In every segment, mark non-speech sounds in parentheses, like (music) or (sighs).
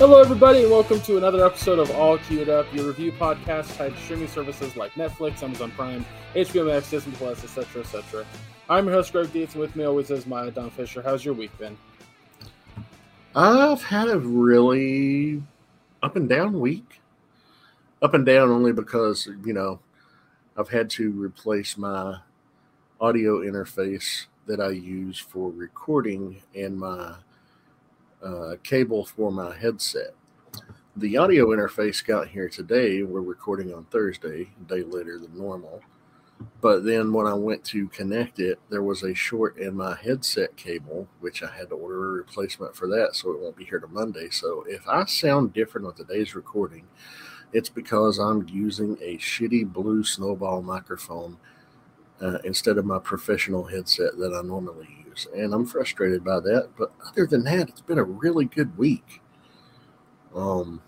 Hello, everybody, and welcome to another episode of All Queued Up, your review podcast tied to streaming services like Netflix, Amazon Prime, HBO Max, Disney Plus, etc., etc. I'm your host, Greg Dietz, and with me always is my Don Fisher. How's your week been? I've had a really up and down week. Up and down only because, you know, I've had to replace my audio interface that I use for recording and my uh, cable for my headset. The audio interface got here today. We're recording on Thursday, a day later than normal. But then when I went to connect it, there was a short in my headset cable, which I had to order a replacement for that, so it won't be here to Monday. So if I sound different on today's recording, it's because I'm using a shitty blue snowball microphone uh, instead of my professional headset that I normally use. And I'm frustrated by that. But other than that, it's been a really good week. Um,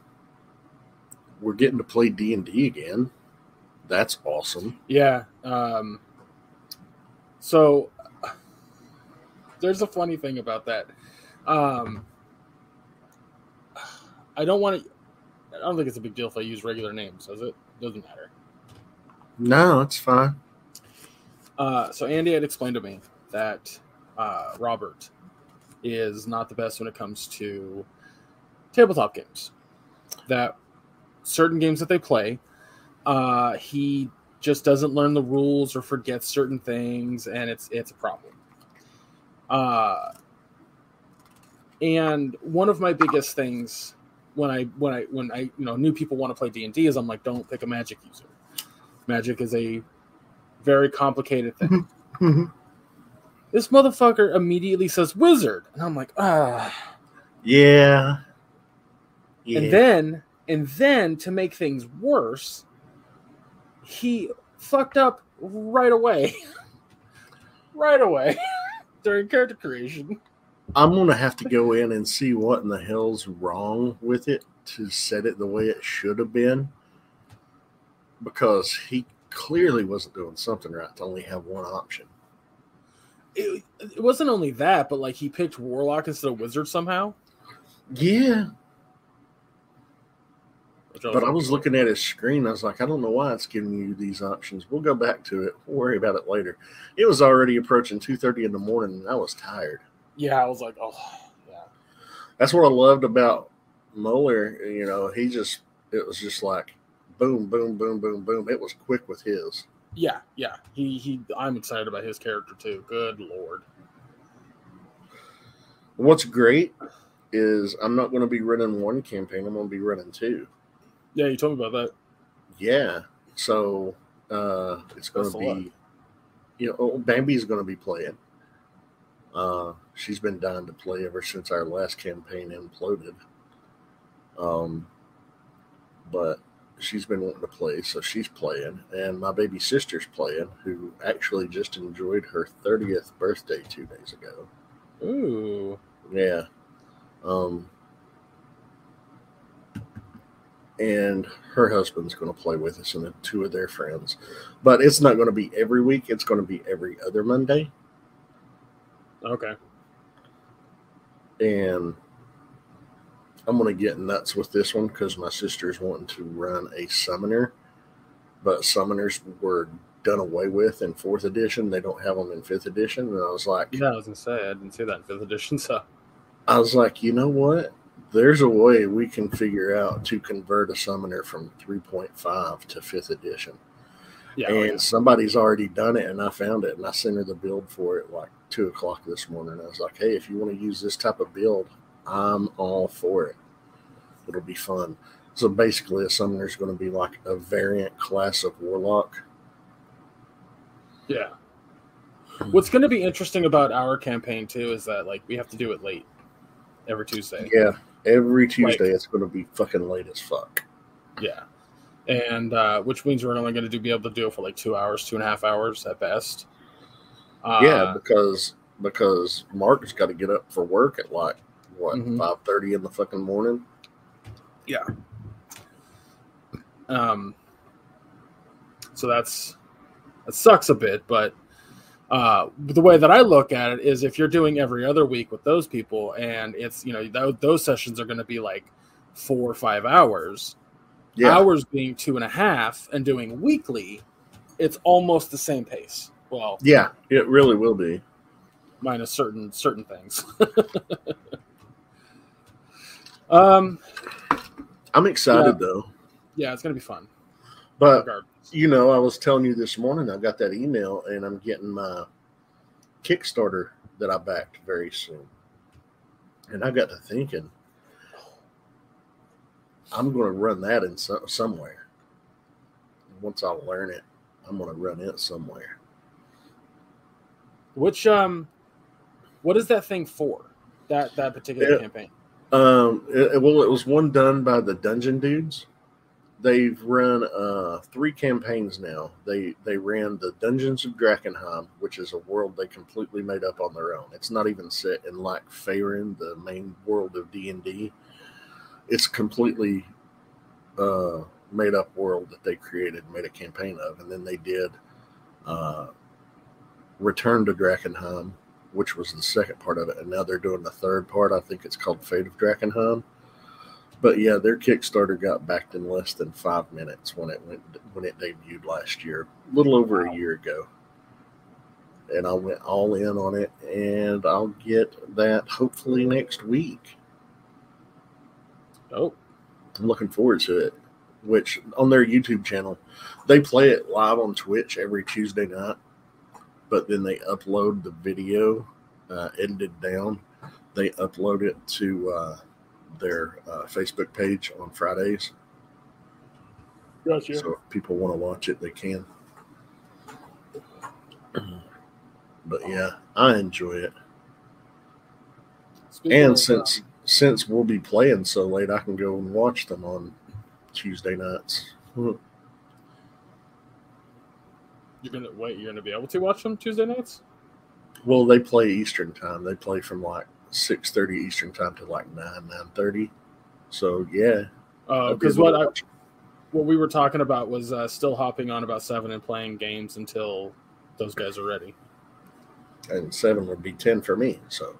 we're getting to play D and D again. That's awesome. Yeah. Um, so there's a funny thing about that. Um, I don't want to. I don't think it's a big deal if I use regular names, does it? Doesn't matter. No, it's fine. Uh, so Andy had explained to me that uh, Robert is not the best when it comes to tabletop games. That certain games that they play, uh, he just doesn't learn the rules or forgets certain things, and it's it's a problem. Uh, and one of my biggest things when I when I when I you know new people want to play D and D is I'm like don't pick a magic user. Magic is a very complicated thing. This motherfucker immediately says wizard, and I'm like ah. Yeah. Yeah. And then and then to make things worse, he fucked up right away. (laughs) right away (laughs) during character creation. I'm gonna have to go in and see what in the hell's wrong with it to set it the way it should have been. Because he clearly wasn't doing something right to only have one option. It, it wasn't only that, but like he picked warlock instead of wizard somehow. Yeah, which but I was looking at his screen. I was like, I don't know why it's giving you these options. We'll go back to it. We'll worry about it later. It was already approaching two thirty in the morning, and I was tired. yeah, I was like, oh, yeah, That's what I loved about Mueller. You know, he just it was just like boom, boom, boom, boom, boom. It was quick with his. Yeah, yeah. He he. I'm excited about his character too. Good lord. What's great is I'm not going to be running one campaign. I'm going to be running two. Yeah, you told me about that. Yeah. So uh, it's gonna of luck. be, you know, oh, Bambi's going to be playing. Uh, she's been dying to play ever since our last campaign imploded. Um, but she's been wanting to play, so she's playing. And my baby sister's playing, who actually just enjoyed her 30th birthday two days ago. Ooh, Yeah. Um, and her husband's going to play with us and then two of their friends. But it's not going to be every week. It's going to be every other Monday. okay. And I'm going to get nuts with this one because my sister's wanting to run a summoner. But summoners were done away with in fourth edition. They don't have them in fifth edition. And I was like, Yeah, I was gonna say I didn't see that in fifth edition. (laughs) So I was like, you know what? There's a way we can figure out to convert a summoner from 3.5 to 5th edition. yeah, oh, and oh, yeah. somebody's already done it, and I found it, and I sent her the build for it like 2 o'clock this morning. I was like, hey, if you want to use this type of build, I'm all for it. It'll be fun. So basically, a summoner is going to be like a variant class of Warlock. yeah. What's going to be interesting about our campaign too is that like we have to do it late every Tuesday. Yeah, every Tuesday it's going to be fucking late as fuck. Yeah. And uh, which means we're only going to do be able to do it for like two hours, two and a half hours at best. Uh, yeah, because because Mark's got to get up for work at like what Mhm. five thirty in the fucking morning. Yeah. Um, so that's that sucks a bit, but uh, the way that I look at it is if you're doing every other week with those people, and it's you know th- those sessions are going to be like four or five hours. Yeah. Hours being two and a half, and doing weekly, it's almost the same pace. Well, Yeah, it really will be. minus certain certain things. (laughs) um, I'm excited Yeah. though. yeah, it's gonna be fun. But you know, I was telling you this morning, I got that email and I'm getting my Kickstarter that I backed very soon. And I got to thinking, I'm going to run that in so, somewhere. Once I learn it, I'm going to run it somewhere. Which um, what is that thing for? That that particular Yeah. campaign. Um, it, well, it was one done by the Dungeon Dudes. They've run uh, three campaigns now. They they ran the Dungeons of Drakenheim, which is a world they completely made up on their own. It's not even set in like Faerun, the main world of D and D. It's completely uh, made up world that they created, and made a campaign of, and then they did uh, Return to Drakenheim, which was the second part of it, and now they're doing the third part. I think it's called Fate of Drakenheim. But yeah, their Kickstarter got backed in less than five minutes when it went when it debuted last year, a little over a year ago. And I went all in on it, and I'll get that hopefully next week. Oh, I'm looking forward to it. Which on their YouTube channel, they play it live on Twitch every Tuesday night, but then they upload the video uh, edited down. They upload it to uh, their uh, Facebook page on Fridays. gotcha. So if people want to watch it, they can. But yeah, I enjoy it. Speaking And of, since um, since we'll be playing so late, I can go and watch them on Tuesday nights. You're gonna wait, you're gonna be able to watch them Tuesday nights. Well, they play Eastern time. They play from like six thirty Eastern time to like nine nine thirty. So yeah, Because able what I, what we were talking about was uh, still hopping on about seven and playing games until those guys are ready. and seven would be ten for me. So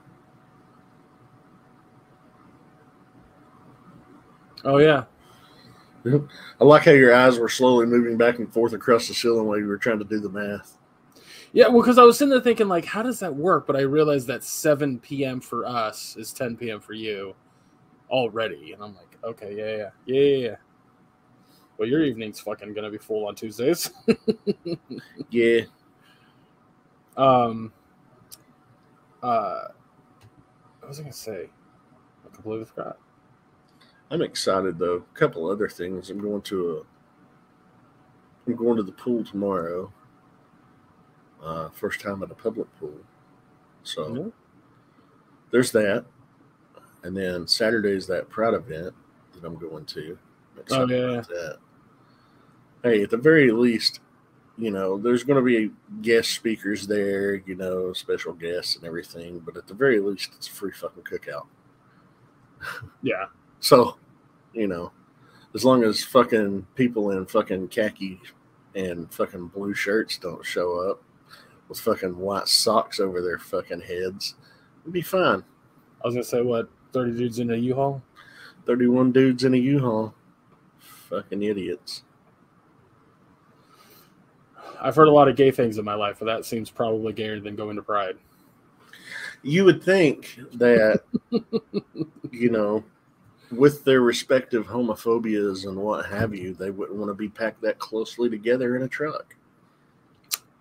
Oh yeah, I like how your eyes were slowly moving back and forth across the ceiling while you were trying to do the math. yeah. Well, because I was sitting there thinking like, how does that work? But I realized that seven p.m. for us is ten p.m. for you already, and I'm like, okay, yeah, yeah, yeah, yeah. yeah. Well, your evening's fucking gonna be full on Tuesdays. (laughs) Yeah, um, uh, what was I gonna say? I completely forgot. I'm excited though. A couple other things. I'm going to a. I'm going to the pool tomorrow. Uh, first time at a public pool, so. Yeah. there's that. And then Saturday is that Pride event that I'm going to. I'm Oh, yeah. that. Hey, at the very least, you know, there's going to be guest speakers there, you know, special guests and everything. But at the very least, it's a free fucking cookout. (laughs) Yeah, So, you know, as long as fucking people in fucking khaki and fucking blue shirts don't show up with fucking white socks over their fucking heads, it'd be fine. I was gonna say what thirty dudes in a U-Haul. 31 dudes in a U-Haul. Fucking idiots. I've heard a lot of gay things in my life, but that seems probably gayer than going to Pride. You would think that, (laughs) you know, with their respective homophobias and what have you, they wouldn't want to be packed that closely together in a truck.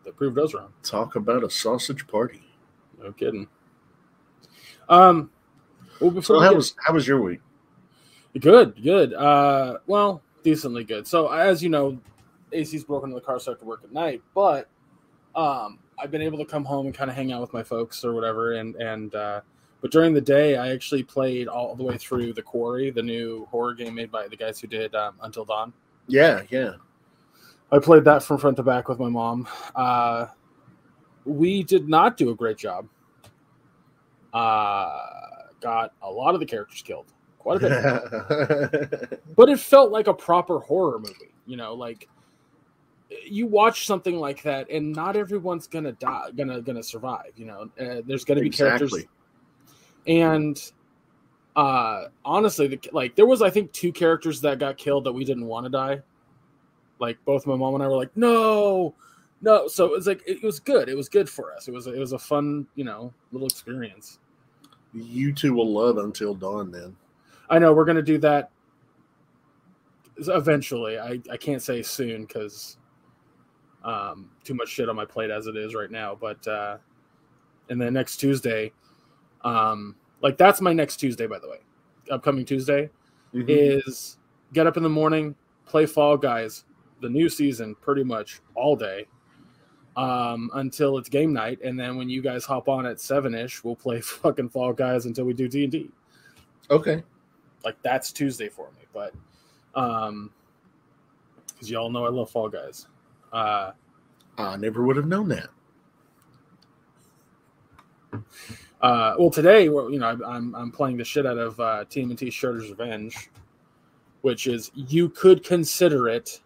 That proved us wrong. Talk about a sausage party. No kidding. Um, well, before So how get- was how was your week? good, good. Uh, well, decently good. So as you know, AC's broken in the car, so I have to work at night. But um, I've been able to come home and kind of hang out with my folks or whatever. And and uh, but during the day, I actually played all the way through the Quarry, the new horror game made by the guys who did um, Until Dawn. Yeah, yeah. I played that from front to back with my mom. Uh, we did not do a great job. Uh, got a lot of the characters killed, quite a bit, (laughs) but it felt like a proper horror movie. You know, like you watch something like that, and not everyone's gonna die, gonna gonna survive. You know, uh, there's gonna be characters. And uh honestly the, like there was i think two characters that got killed that we didn't want to die. Like both my mom and i were like no no. So it was like it was good. It was good for us. It was it was a fun you know little experience. You two will love Until Dawn then. i know we're gonna do that eventually. I i can't say soon because um too much shit on my plate as it is right now but uh and then next tuesday um like that's my next tuesday by the way upcoming tuesday Mm-hmm. is get up in the morning, play Fall Guys, the new season, pretty much all day, um, until it's game night, and then when you guys hop on at seven ish, we'll play (laughs) fucking Fall Guys until we do D and D. Okay. Like that's Tuesday for me, but um, because y'all know I love Fall Guys. Uh, I never would have known that. Uh, well, today, you know, I'm- I'm playing the shit out of uh, TMNT Shredder's Revenge, which is you could consider it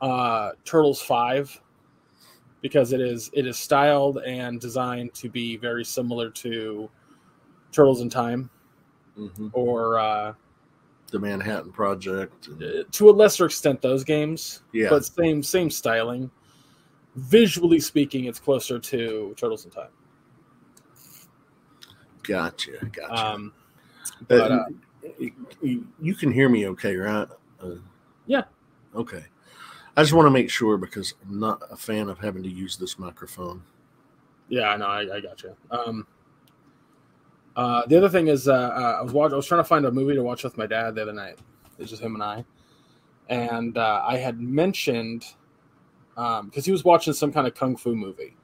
uh, Turtles Five because it is it is styled and designed to be very similar to Turtles in Time Mm-hmm. or uh, The Manhattan Project. and- to a lesser extent those games, yeah. but same same styling. Visually speaking, it's closer to Turtles in Time. Gotcha. Gotcha. Um, but, uh, you, you can hear me okay, right? Uh, Yeah. Okay. I just want to make sure because I'm not a fan of having to use this microphone. Yeah, I know. I, I got you. Um, uh, the other thing is, uh, uh, I was watching. I was trying to find a movie to watch with my dad the other night. It's just him and I, and uh, I had mentioned because he was watching some kind of kung fu movie,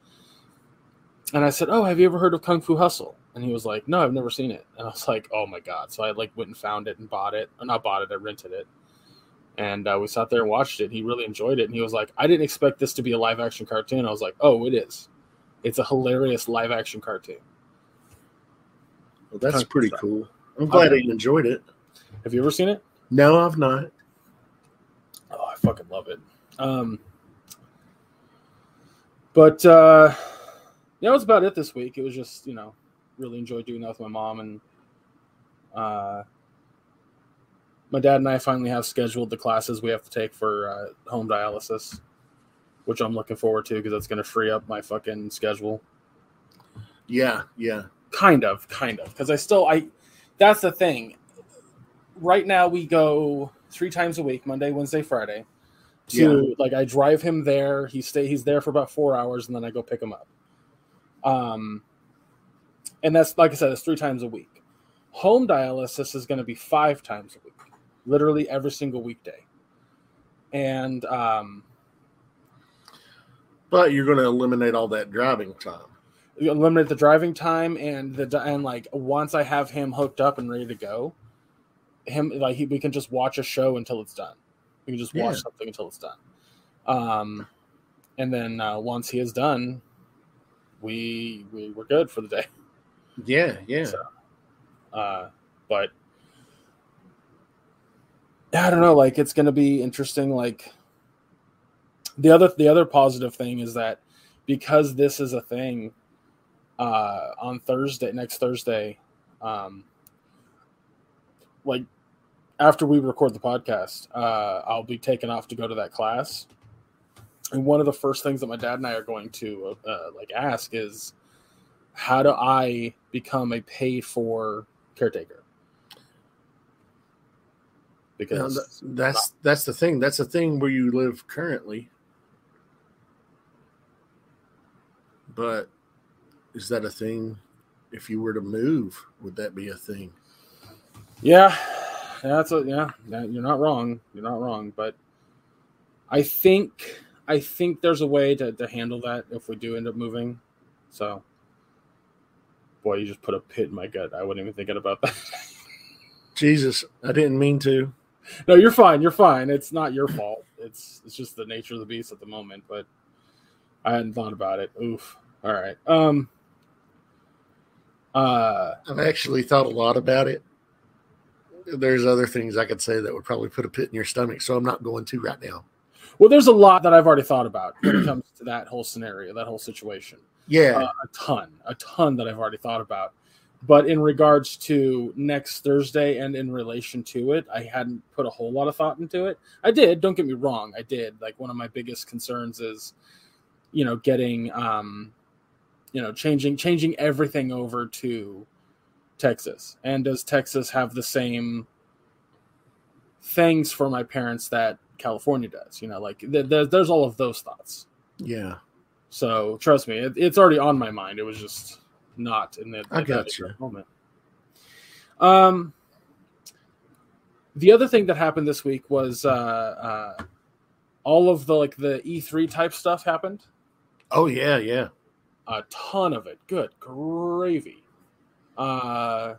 and I said, "Oh, have you ever heard of Kung Fu Hustle?" And he was like, "No, I've never seen it." And I was like, "Oh my god!" So I like went and found it and bought it. Or not bought it. I rented it. And uh, we sat there and watched it. He really enjoyed it, and he was like, "I didn't expect this to be a live action cartoon." I was like, "Oh, it is." It's a hilarious live action cartoon. Well, that's pretty cool. I'm glad you enjoyed it. Have you ever seen it? No, I've not. Oh, I fucking love it. Um, but uh, yeah, that was about it this week. It was just you know really enjoyed doing that with my mom and uh, my dad and I finally have scheduled the classes we have to take for uh, home dialysis, which I'm looking forward to because that's going to free up my fucking schedule. Yeah, yeah. kind of kind of because i still i that's the thing right now we go three times a week monday wednesday friday to like i drive him there he stay he's there for about four hours and then i go pick him up um and that's like i said it's three times a week home dialysis is going to be five times a week literally every single weekday and um But you're going to eliminate all that driving time. eliminate the driving time and the and like once I have him hooked up and ready to go, him like he, we can just watch a show until it's done. We can just watch Yeah. something until it's done. Um, and then uh, once he is done, we we we're good for the day. (laughs) Yeah, yeah. So- Uh, but I don't know. Like it's gonna be interesting. Like the other the other positive thing is that because this is a thing uh, on Thursday, next Thursday, um, like after we record the podcast, uh, I'll be taken off to go to that class. And one of the first things that my dad and I are going to uh, like ask is, how do I become a pay for caretaker? Because th- that's that's the thing. That's the thing where you live currently. But is that a thing? If you were to move, would that be a thing? Yeah, that's a yeah. yeah, You're not wrong. You're not wrong. But I think I think there's a way to, to handle that if we do end up moving. So, boy, you just put a pit in my gut. I wasn't even thinking about that. (laughs) Jesus, I didn't mean to. no, you're fine. You're fine. It's not your fault. It's it's just the nature of the beast at the moment. But I hadn't thought about it. Oof. All right. Um. Uh. I've actually thought a lot about it. There's other things I could say that would probably put a pit in your stomach, so I'm not going to right now. Well, there's a lot that I've already thought about when it comes to that whole scenario, that whole situation. Yeah, uh, a ton, a ton that I've already thought about. But in regards to next Thursday and in relation to it, I hadn't put a whole lot of thought into it. I did, don't get me wrong, I did. Like one of my biggest concerns is, you know, getting um, you know, changing changing everything over to Texas. And does Texas have the same things for my parents that California does? You know, like th- th- there's all of those thoughts. Yeah. So trust me, it, it's already on my mind. It was just not in the, I got you. moment. Um, the other thing that happened this week was uh, uh, all of the like the E3 type stuff happened. Oh yeah, yeah. A ton of it. Good gravy. Uh,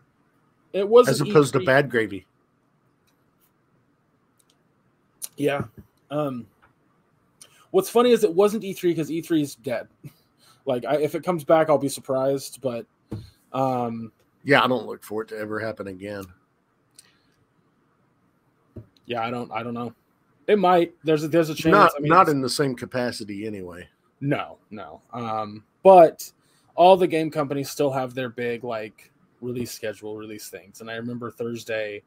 it was As opposed to bad gravy. Yeah. Um, what's funny is it wasn't E3 because E3 is dead. (laughs) like, I, if it comes back, I'll be surprised. But um, Yeah, I don't look for it to ever happen again. yeah, I don't. I don't know. It might. There's a there's a chance. Not I mean, not in the same capacity anyway. No, no. Um, but all the game companies still have their big like release schedule, release things. And I remember Thursday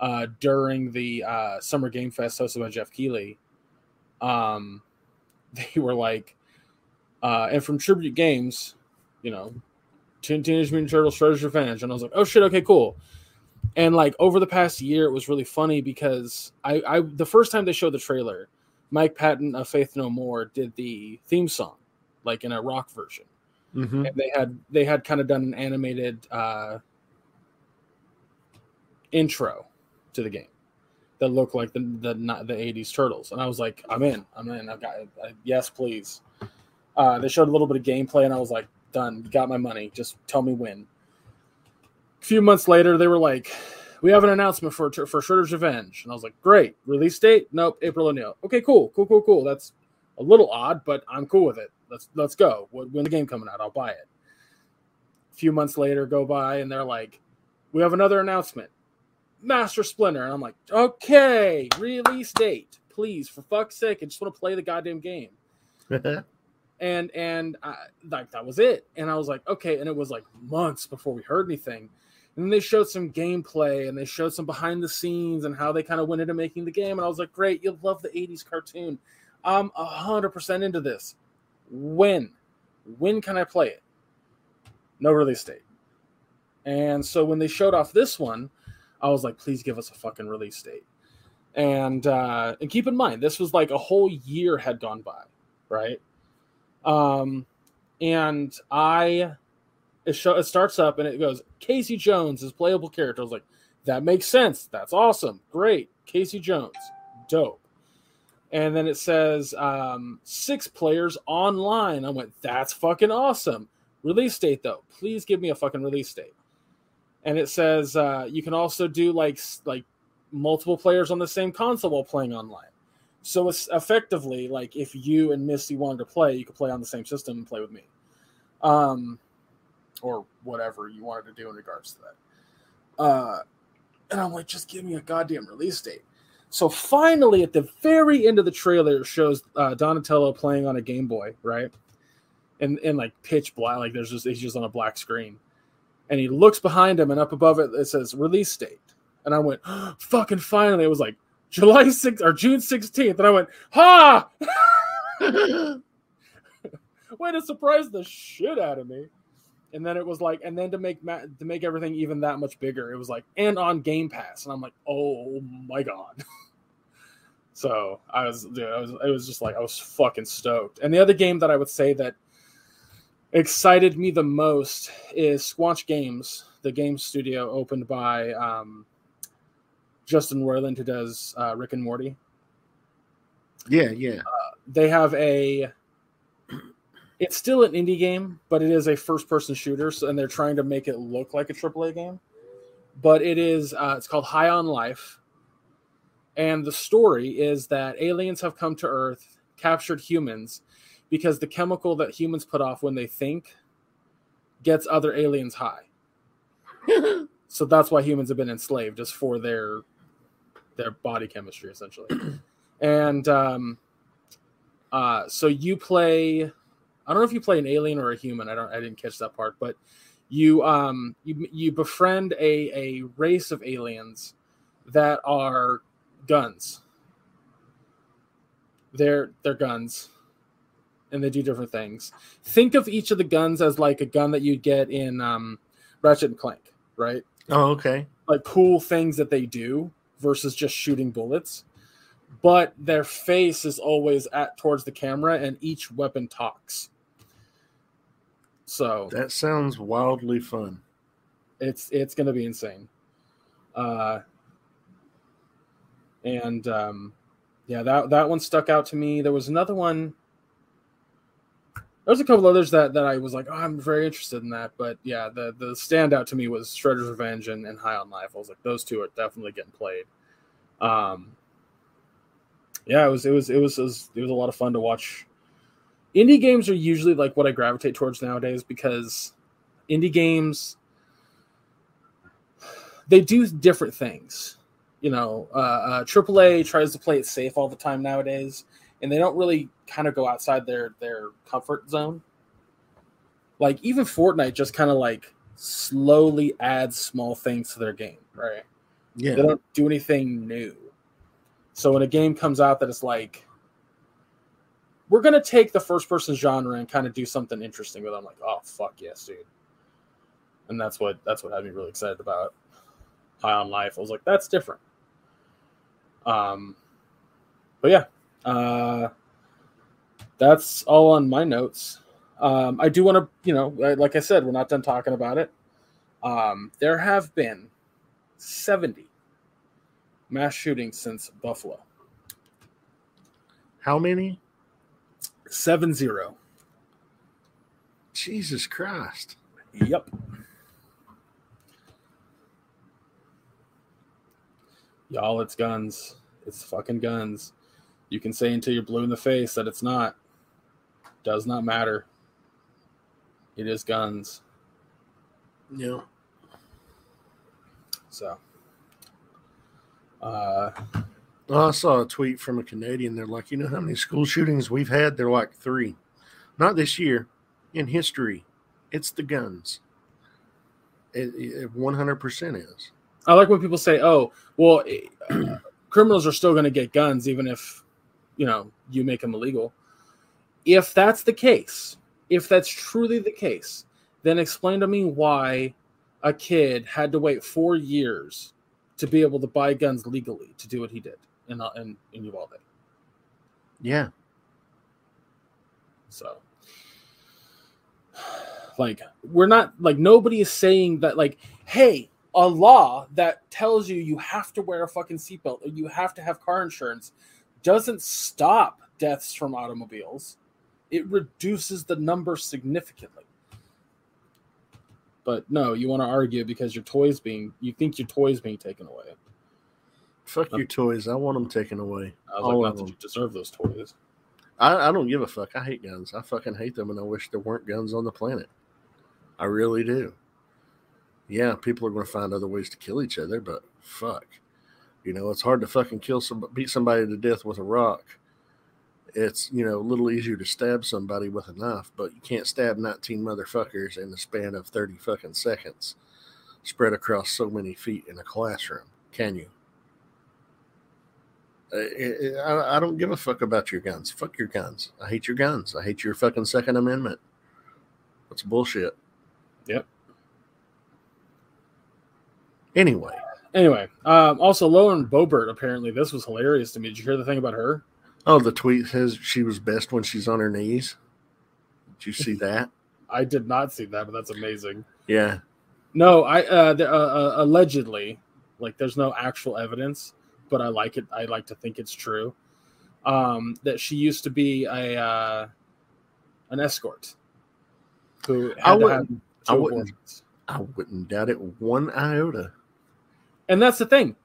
uh, during the uh, Summer Game Fest hosted by Geoff Keighley, um, (laughs) they were like, uh, and from Tribute Games, you know, Teen- Teenage Mutant Turtles Shredder's Revenge, and I was like, oh shit, okay, cool. And like over the past year, it was really funny because I, I the first time they showed the trailer, Mike Patton of Faith No More did the theme song, like in a rock version. Mm-hmm. And they had they had kind of done an animated uh, intro to the game that looked like the the the '80s Turtles, and I was like, I'm in, I'm in. I've got uh, yes, please. Uh, they showed a little bit of gameplay, and I was like, done, got my money. Just tell me when. A few months later, they were like, we have an announcement for for Shredder's Revenge, and I was like, great. Release date? Nope, April O'Neil. Okay, cool, cool, cool, cool. That's a little odd, but I'm cool with it. Let's let's go. When the game coming out, I'll buy it. A few months later, go by, and they're like, we have another announcement. Master Splinter, and I'm like, okay, release date, please, for fuck's sake, I just want to play the goddamn game. (laughs) And and I, like that was it. And i was like okay. And it was like months before we heard anything. And they showed some gameplay and they showed some behind the scenes and how they kind of went into making the game. And i was like great you'll love the 80s cartoon. I'm 100% into this. When? When can i play it? No release date. And so when they showed off this one i was like please give us a fucking release date and uh and keep in mind this was like a whole year had gone by right um, and I, it, show, it starts up and it goes, Casey Jones is playable character. I was like, that makes sense. That's awesome. Great. Casey Jones. Dope. And then it says um, six players online. I went, that's fucking awesome. Release date though. Please give me a fucking release date. And it says uh, you can also do like like multiple players on the same console while playing online. So it's effectively like if you and Misty wanted to play, you could play on the same system and play with me, um, or whatever you wanted to do in regards to that. Uh, and I'm like, just give me a goddamn release date. So finally, at the very end of the trailer, it shows uh, Donatello playing on a Game Boy, right? And in like pitch black, like there's just he's just on a black screen, and he looks behind him, and up above it it says release date. And I went, (gasps) fucking finally! It was like July 6th or June 16th. And I went, ha! (laughs) (laughs) Way to surprise the shit out of me. And then it was like, and then to make ma- to make everything even that much bigger, it was like, and on Game Pass, and I'm like, oh my god. (laughs) so I was, dude, I was, it was just like I was fucking stoked. And the other game that I would say that excited me the most is Squanch Games, the game studio opened by um, Justin Roiland, who does uh, Rick and Morty. yeah, yeah. They have a. It's still an indie game, but it is a first-person shooter, so, and they're trying to make it look like a AAA game. But it is. Uh, it's called High on Life, and the story is that aliens have come to Earth, captured humans, because the chemical that humans put off when they think gets other aliens high. (gasps) so that's why humans have been enslaved, is for their their body chemistry essentially. (clears throat) and um, uh, so you play. I don't know if you play an alien or a human. I don't. I didn't catch that part, but You um you you befriend a a race of aliens that are guns. They're they're guns. And they do different things. Think of each of the guns as like a gun that you'd get in um, Ratchet and Clank, right? Oh, okay. Like cool things that they do versus just shooting bullets. But their face is always at towards the camera, and each weapon talks. So That sounds wildly fun. it's it's gonna be insane. Uh, and um, yeah, that that one stuck out to me. There was another one. There's a couple others that, that I was like, oh, I'm very interested in that. But yeah, the the standout to me was Shredder's Revenge and, and High on Life. I was like, those two are definitely getting played. Um, yeah, it was it was it was it was, it was a lot of fun to watch. Indie games are usually like what I gravitate towards nowadays because indie games they do different things. You know, uh, uh, AAA tries to play it safe all the time nowadays, and they don't really kind of go outside their their comfort zone. Like even Fortnite just kind of like slowly adds small things to their game, right? Yeah. They don't do anything new. So when a game comes out that is like, we're gonna take the first person genre and kind of do something interesting with it, I'm like, oh fuck yes, dude. And that's what that's what had me really excited about High on Life. I was like, that's different. Um, but yeah, uh, that's all on my notes. Um, I do want to, you know, like I said, we're not done talking about it. Um, there have been 70 mass shootings since Buffalo. How many? Seven zero. Jesus Christ. Yep. Y'all, it's guns. It's fucking guns. You can say until you're blue in the face that it's not. Does not matter. It is guns. Yeah. So, uh, Well, I saw a tweet from a Canadian. They're like, you know how many school shootings we've had? They're like three. Not this year, in history. It's the guns. It, it 100% is. I like when people say, "Oh, well, (clears throat) criminals are still going to get guns even if, you know, you make them illegal." If that's the case, if that's truly the case, then explain to me why a kid had to wait four years to be able to buy guns legally to do what he did in uh, in, in Uvalde. Yeah. So, like, we're not like nobody is saying that like, hey, a law that tells you you have to wear a fucking seatbelt or you have to have car insurance doesn't stop deaths from automobiles. It reduces the number significantly. But no, you want to argue because your toys being you think your toys being taken away. Fuck your toys. I want them taken away. I was All like, not that them. you deserve those toys. I, I don't give a fuck. I hate guns. I fucking hate them, and I wish there weren't guns on the planet. I really do. Yeah, people are going to find other ways to kill each other, but fuck, you know, it's hard to fucking kill some beat somebody to death with a rock. It's you know a little easier to stab somebody with a knife, but you can't stab nineteen motherfuckers in the span of thirty fucking seconds, spread across so many feet in a classroom, can you? I, I, I don't give a fuck about your guns. Fuck your guns. I hate your guns. I hate your fucking Second Amendment. That's bullshit. Yep. Anyway, Anyway, um, also Lauren Boebert Apparently, this was hilarious to me. Did you hear the thing about her? oh, the tweet says she was best when she's on her knees. Did you see that? (laughs) I did not see that, but that's amazing. Yeah. No, I uh, the, uh, uh, allegedly, like there's no actual evidence, but I like it. I like to think it's true. Um, that she used to be a uh, an escort who I wouldn't- I wouldn't- abortions. I wouldn't doubt it one iota. And that's the thing.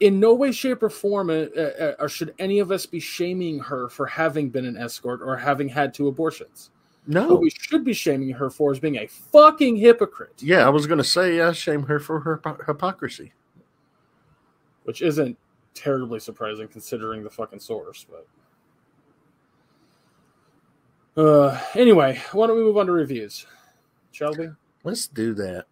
In no way, shape, or form, uh, uh, or should any of us be shaming her for having been an escort or having had two abortions. No. What we should be shaming her for is being a fucking hypocrite, Yeah, I was going to say I shame her for her hypocrisy. which isn't terribly surprising considering the fucking source. But uh, anyway, why don't we move on to reviews, shall we? Let's do that.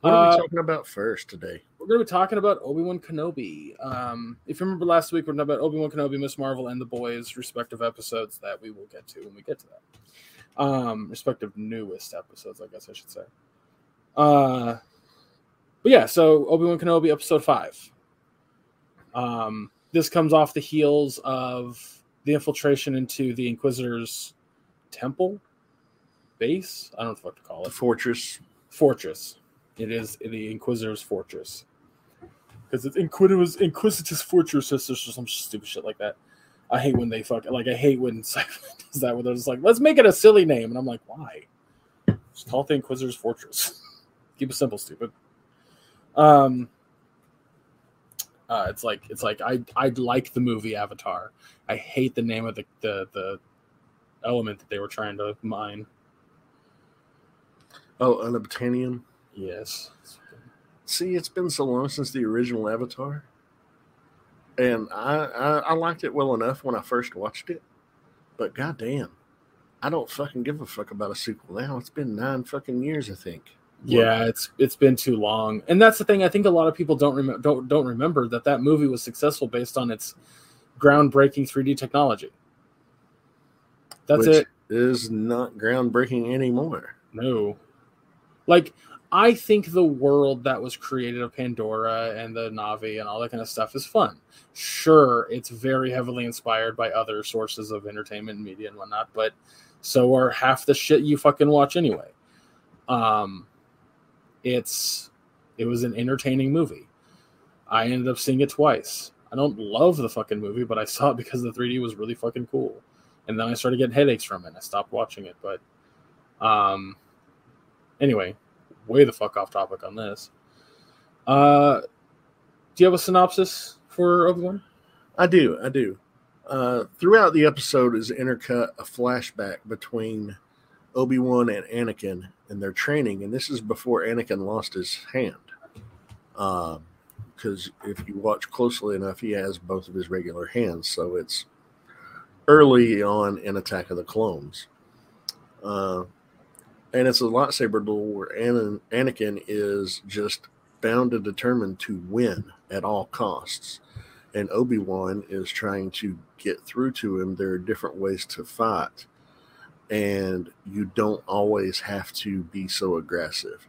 What are Uh, we talking about first today? We're going to be talking about Obi Wan Kenobi. Um, if you remember last week, we're talking about Obi Wan Kenobi, Miss Marvel, and the boys' respective episodes that we will get to when we get to that. Um, respective newest episodes, I guess I should say. Uh, but yeah, so Obi Wan Kenobi, episode five. Um, this comes off the heels of the infiltration into the Inquisitor's temple base. I don't know what to call The it fortress. fortress. It is the Inquisitor's fortress because it's Inquisitor's fortress or some stupid shit like that. I hate when they fuck like I hate when (laughs) sci-fi does that. Where they're just like, let's make it a silly name, and I'm like, why? Just call it the Inquisitor's fortress. (laughs) Keep it simple, stupid. Um, uh, it's like it's like I I like the movie Avatar. I hate the name of the the the element that they were trying to mine. Oh, unobtainium. Yes. See, it's been so long since the original Avatar, and I, I I liked it well enough when I first watched it, but goddamn, I don't fucking give a fuck about a sequel now. It's been nine fucking years, I think. Yeah, it's it's been too long, and that's the thing. I think a lot of people don't remember don't don't remember that that movie was successful based on its groundbreaking 3D technology. That's which it. Is not groundbreaking anymore. No, like I think the world that was created of Pandora and the Na'vi and all that kind of stuff is fun. Sure, it's very heavily inspired by other sources of entertainment and media and whatnot, but so are half the shit you fucking watch anyway. Um, it's it was an entertaining movie. I ended up seeing it twice. I don't love the fucking movie, but I saw it because the 3D was really fucking cool. And then I started getting headaches from it. And I stopped watching it, but um anyway, way the fuck off topic on this. Uh do you have a synopsis for Obi-Wan? I do, I do. Uh, throughout the episode is intercut a flashback between Obi Wan and Anakin and their training, and this is before Anakin lost his hand. Because if you watch closely enough, he has both of his regular hands, so it's early on in Attack of the Clones. Uh, and it's a lightsaber duel where Anan- Anakin is just bound and determined to win at all costs and Obi Wan is trying to get through to him. There are different ways to fight, and you don't always have to be so aggressive.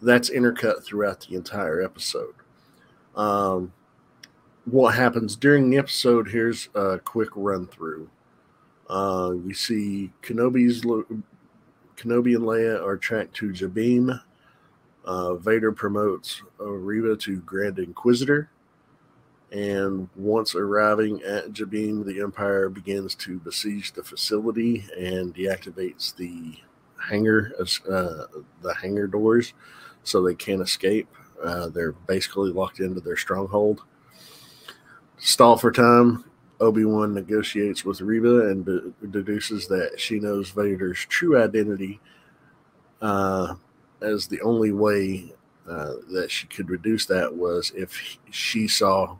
That's intercut throughout the entire episode. Um, what happens during the episode? Here's a quick run through. Uh, see Kenobi's Kenobi and Leia are tracked to Jabiim. Uh, Vader promotes Reva to Grand Inquisitor. And once arriving at Jabiim, the Empire begins to besiege the facility and deactivates the hangar, uh, the hangar doors, so they can't escape. Uh, they're basically locked into their stronghold. Stall for time. Obi Wan negotiates with Reva and de- deduces that she knows Vader's true identity, uh, as the only way uh, that she could reduce that was if she saw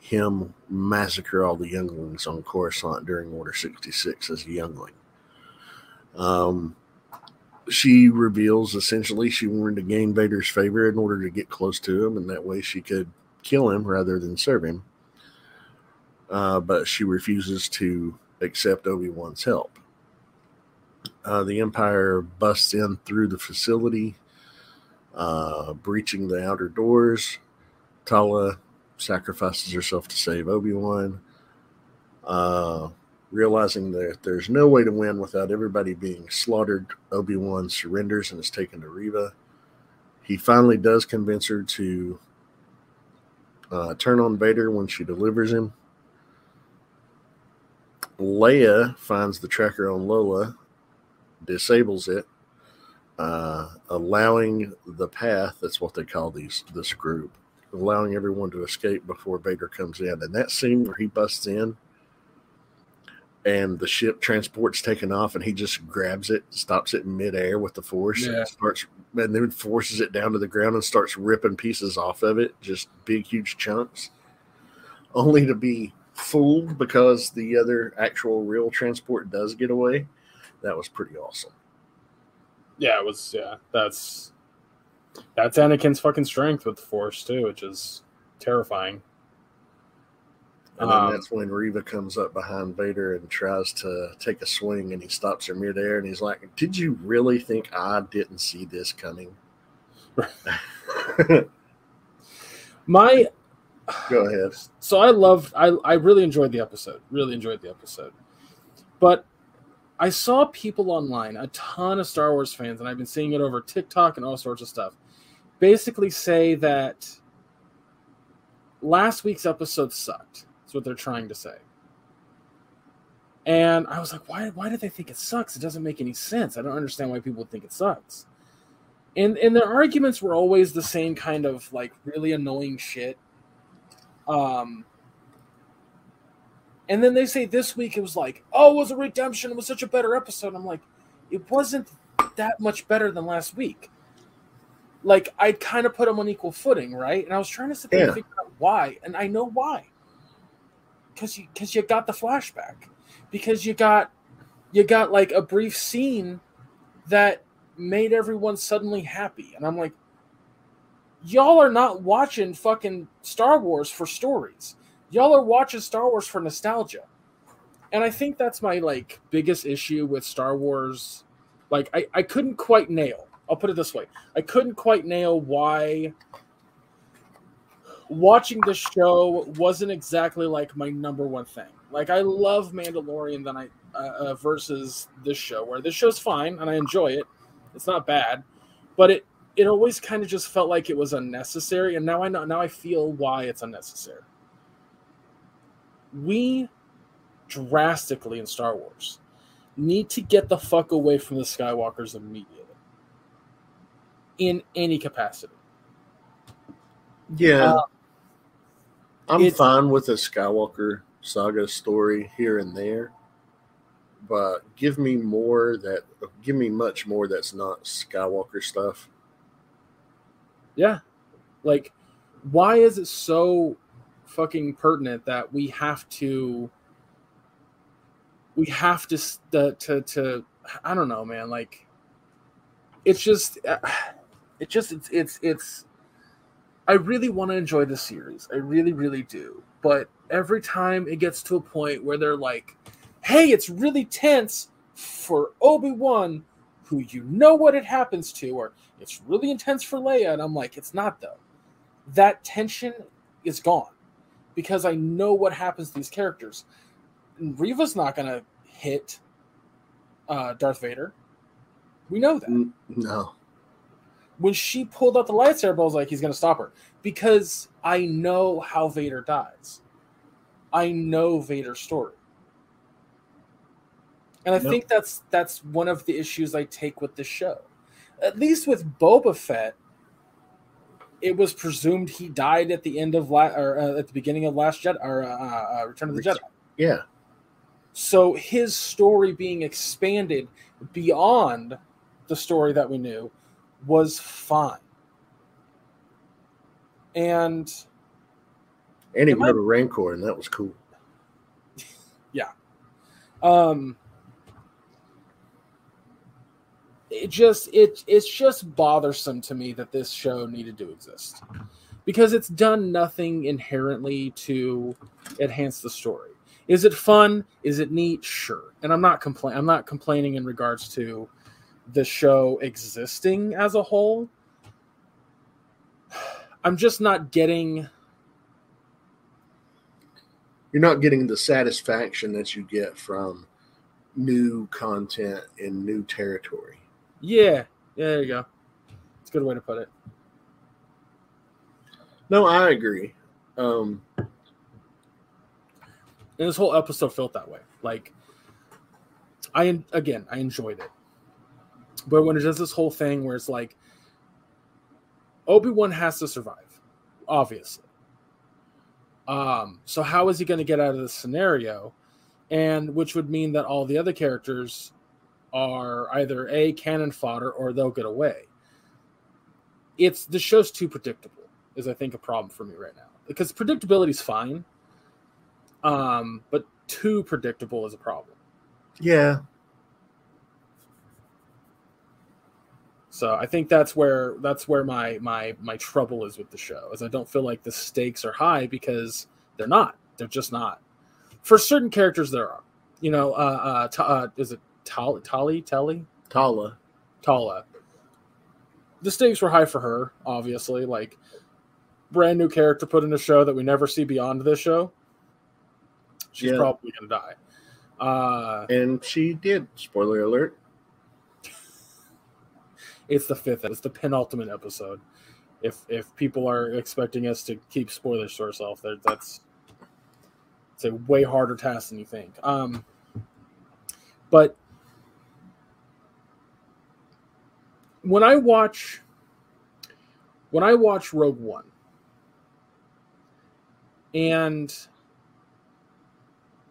him massacre all the younglings on Coruscant during Order 66 as a youngling. Um, she reveals essentially she wanted to gain Vader's favor in order to get close to him, and that way she could kill him rather than serve him. Uh, but she refuses to accept Obi Wan's help. Uh, the Empire busts in through the facility, uh, breaching the outer doors. Tala sacrifices herself to save Obi Wan, uh, realizing that there's no way to win without everybody being slaughtered. Obi Wan surrenders and is taken to Reva. He finally does convince her to uh, turn on Vader when she delivers him. Leia finds the tracker on Lola, disables it, uh, allowing the path. That's what they call these this group allowing everyone to escape before Vader comes in. And that scene where he busts in and the ship transport's taken off and he just grabs it, stops it in midair with the force, Yeah. and starts and then forces it down to the ground and starts ripping pieces off of it, just big, huge chunks, only to be fooled because the other actual real transport does get away. That was pretty awesome. Yeah, it was. Yeah, that's that's Anakin's fucking strength with the Force too, which is terrifying. And then Um, that's when Reva comes up behind Vader and tries to take a swing, and he stops her midair, and he's like, "Did you really think I didn't see this coming?" (laughs) My Go ahead. so I loved I I really enjoyed the episode. Really enjoyed the episode. But I saw people online, a ton of Star Wars fans, and I've been seeing it over TikTok and all sorts of stuff, basically say that last week's episode sucked. That's what they're trying to say. And I was like, why why do they think it sucks? It doesn't make any sense. I don't understand why people think it sucks. And and their arguments were always the same kind of like really annoying shit. Um and then they say this week it was like, oh, it was a redemption. It was such a better episode. I'm like, it wasn't that much better than last week. Like I'd kind of put them on equal footing, right? And I was trying to sit there Yeah. and figure out why, and I know why. Because you because you got the flashback, because you got you got like a brief scene that made everyone suddenly happy, and I'm like, y'all are not watching fucking Star Wars for stories y'all are watching Star Wars for nostalgia. And I think that's my like biggest issue with Star Wars. Like I, I couldn't quite nail. I'll put it this way. I couldn't quite nail why watching the show wasn't exactly like my number one thing. Like I love Mandalorian than I uh, uh, versus this show where this show's fine and I enjoy it. It's not bad, but it it always kind of just felt like it was unnecessary and now I know now I feel why it's unnecessary we drastically in Star Wars need to get the fuck away from the Skywalkers immediately. In any capacity. Yeah, Uh, I'm fine with a Skywalker saga story here and there, but give me more that give me much more that's not Skywalker stuff. Yeah. Like, why is it so fucking pertinent that we have to we have to the, to to I don't know, man. Like, it's just uh, it just it's it's it's. I really want to enjoy the series. I really really do. But every time it gets to a point where they're like, "Hey, it's really tense for Obi Wan." Who you know what it happens to, or it's really intense for Leia, and I'm like, it's not though. That tension is gone because I know what happens to these characters. Reva's not gonna hit uh, Darth Vader. We know that. No, When she pulled out the lightsaber, I was like, he's gonna stop her because I know how Vader dies. I know Vader's story. And I think that's that's one of the issues I take with the show. At least with Boba Fett, it was presumed he died at the end of la- or uh, at the beginning of Last Jedi or uh, uh, Return of the Jedi. yeah, So his story being expanded beyond the story that we knew was fine. And and he Am I- rode a Rancor, and that was cool. (laughs) Yeah. Um it just it it's just bothersome to me that this show needed to exist. Because it's done nothing inherently to enhance the story. Is it fun? Is it neat? Sure. And i'm not complain i'm not complaining in regards to the show existing as a whole. (sighs) I'm just not getting You're not getting the satisfaction that you get from new content in new territory. Yeah yeah there you go it's a good way to put it No, I agree. Um, and this whole episode felt that way. Like, I again, I enjoyed it, but when it does this whole thing where it's like, Obi Wan has to survive, obviously. Um, so how is he going to get out of this scenario? And which would mean that all the other characters are either a cannon fodder or they'll get away. It's the show's too predictable. Is I think a problem for me right now because predictability is fine um, but too predictable is a problem. yeah, So I think that's where that's where my my my trouble is with the show is I don't feel like the stakes are high because they're not. They're just not. For certain characters, there are. You know, uh, uh, uh is it Tali, Tali, Telly, Tala, Tala? The stakes were high for her, obviously. Like brand new character put in a show that we never see beyond this show. She's Yeah. probably gonna die. Uh, and she did. Spoiler alert. it's the fifth. It's the penultimate episode. If if people are expecting us to keep spoilers to ourselves, that that's it's a way harder task than you think. Um, but when I watch when I watch Rogue One, and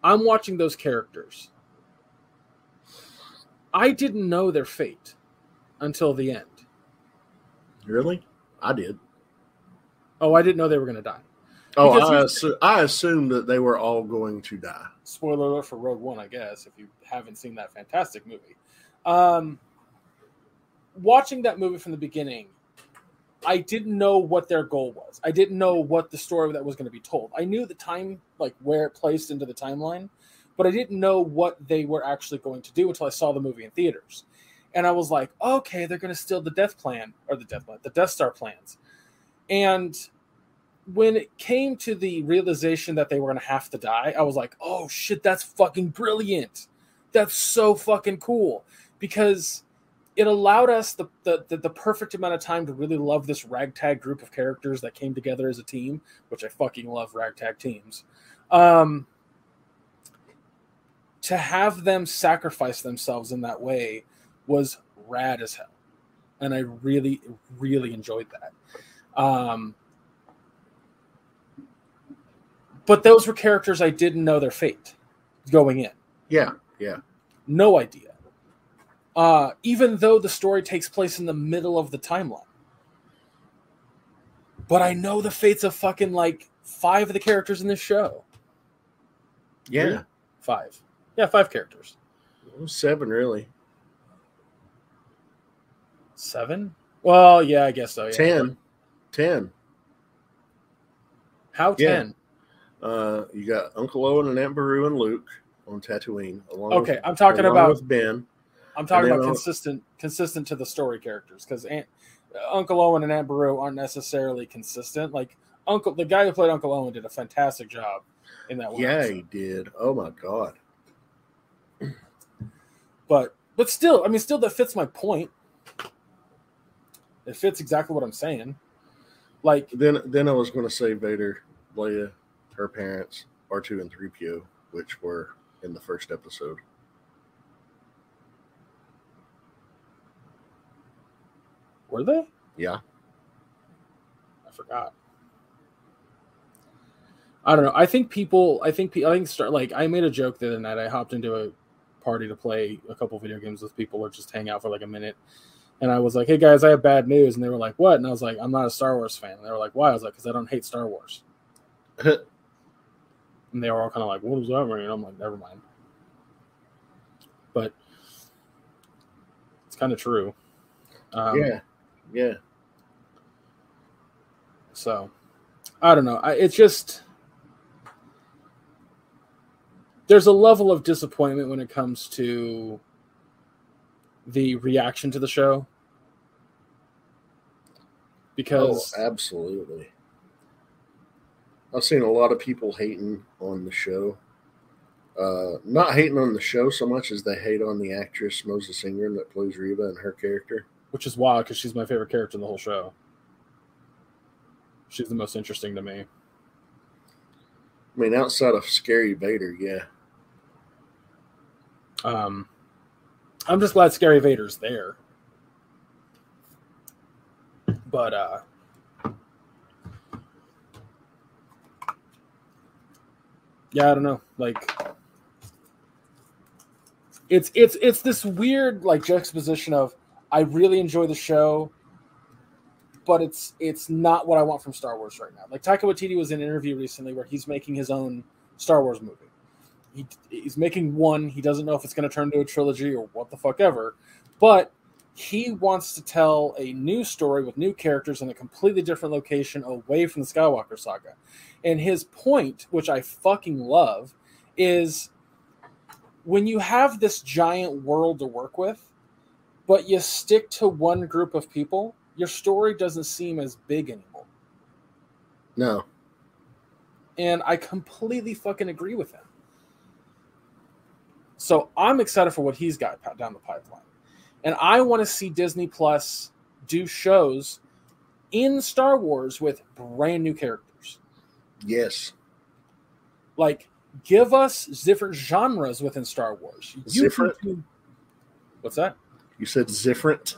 I'm watching those characters, I didn't know their fate until the end. Really? I did. Oh, I didn't know they were going to die. Oh, I, assu- I assumed that they were all going to die. Spoiler alert for Rogue One, I guess, if you haven't seen that fantastic movie. Um, watching that movie from the beginning, I didn't know what their goal was. I didn't know what the story that was going to be told. I knew the time, like where it placed into the timeline, but I didn't know what they were actually going to do until I saw the movie in theaters. And I was like, okay, they're going to steal the Death Plan or the Death Plan, the Death Star plans. And when it came to the realization that they were going to have to die, I was like, oh shit, that's fucking brilliant. That's so fucking cool because it allowed us the, the, the, the perfect amount of time to really love this ragtag group of characters that came together as a team, which I fucking love ragtag teams. Um, to have them sacrifice themselves in that way was rad as hell. And I really, really enjoyed that. Um, but those were characters I didn't know their fate going in. Yeah, yeah. No idea. Uh, even though the story takes place in the middle of the timeline. But I know the fates of fucking like five of the characters in this show. Yeah. Five. Yeah, five characters. Seven, really. Seven? Well, yeah, I guess so. Yeah. Ten. Ten. How Yeah. ten? Uh, you got Uncle Owen and Aunt Beru and Luke on Tatooine. Along Okay, with, I'm talking along about with Ben. I'm talking about consistent consistent to the story characters because Aunt Uncle Owen and Aunt Beru aren't necessarily consistent. Like Uncle, the guy who played Uncle Owen did a fantastic job in that one. Yeah, episode. he did. Oh my god. but but still, I mean, still that fits my point. It fits exactly what I'm saying. Like Then, then I was going to say Vader, Leia, her parents, R two and three PO, which were in the first episode. Were they? Yeah. I forgot. I don't know. I think people. I think. I think. Start like I made a joke the other night. I hopped into a party to play a couple video games with people or just hang out for like a minute. And I was like, "Hey guys, I have bad news." And they were like, "What?" And I was like, "I'm not a Star Wars fan." And they were like, "Why?" I was like, "Because I don't hate Star Wars." (laughs) And they were all kind of like, "What does that mean?" And I'm like, "Never mind." But it's kind of true. Um, yeah, yeah. So I don't know. I, it's just there's a level of disappointment when it comes to the reaction to the show Oh, because absolutely. I've seen a lot of people hating on the show. Uh, not hating on the show so much as they hate on the actress Moses Ingram that plays Reva and her character. Which is wild because she's my favorite character in the whole show. She's the most interesting to me. I mean, outside of Scary Vader, yeah. Um, I'm just glad Scary Vader's there. But uh Yeah, I don't know. Like it's it's it's this weird like juxtaposition of I really enjoy the show, but it's it's not what I want from Star Wars right now. Like Taika Waititi was in an interview recently where he's making his own Star Wars movie. He, he's making one. He doesn't know if it's going to turn into a trilogy or what the fuck ever, but he wants to tell a new story with new characters in a completely different location away from the Skywalker saga. And his point, which I fucking love, is when you have this giant world to work with, but you stick to one group of people, your story doesn't seem as big anymore. No. And I completely fucking agree with him. So I'm excited for what he's got down the pipeline. And I want to see Disney Plus do shows in Star Wars with brand new characters. Yes. Like, give us different genres within Star Wars. Different. What's that? You said different.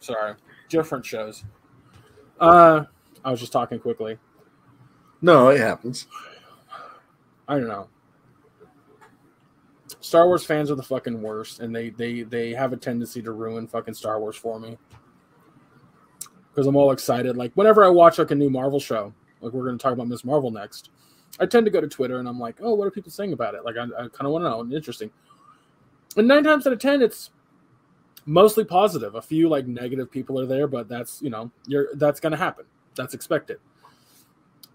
Sorry, different shows. Uh, I was just talking quickly. No, it happens. I don't know. Star Wars fans are the fucking worst, and they they they have a tendency to ruin fucking Star Wars for me. Because I'm all excited. Like whenever I watch like a new Marvel show, like we're going to talk about Miss Marvel next, I tend to go to Twitter and I'm like, oh, what are people saying about it? Like I, I kind of want to know. Interesting. And nine times out of ten, it's mostly positive. A few like negative people are there, but that's you know you're that's going to happen. That's expected.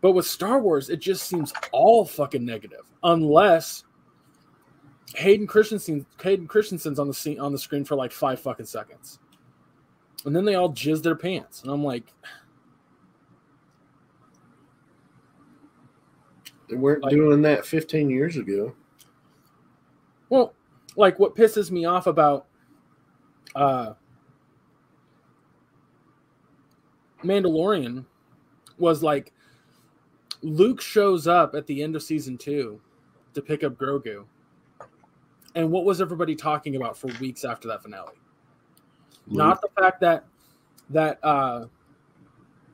But with Star Wars, it just seems all fucking negative, unless Hayden Christensen Hayden Christensen's on the scene on the screen for like five fucking seconds. And then they all jizz their pants. And I'm like They weren't like, doing that 15 years ago. Well, like what pisses me off about uh Mandalorian was like Luke shows up at the end of season two to pick up Grogu and what was everybody talking about for weeks after that finale? Luke. Not the fact that that uh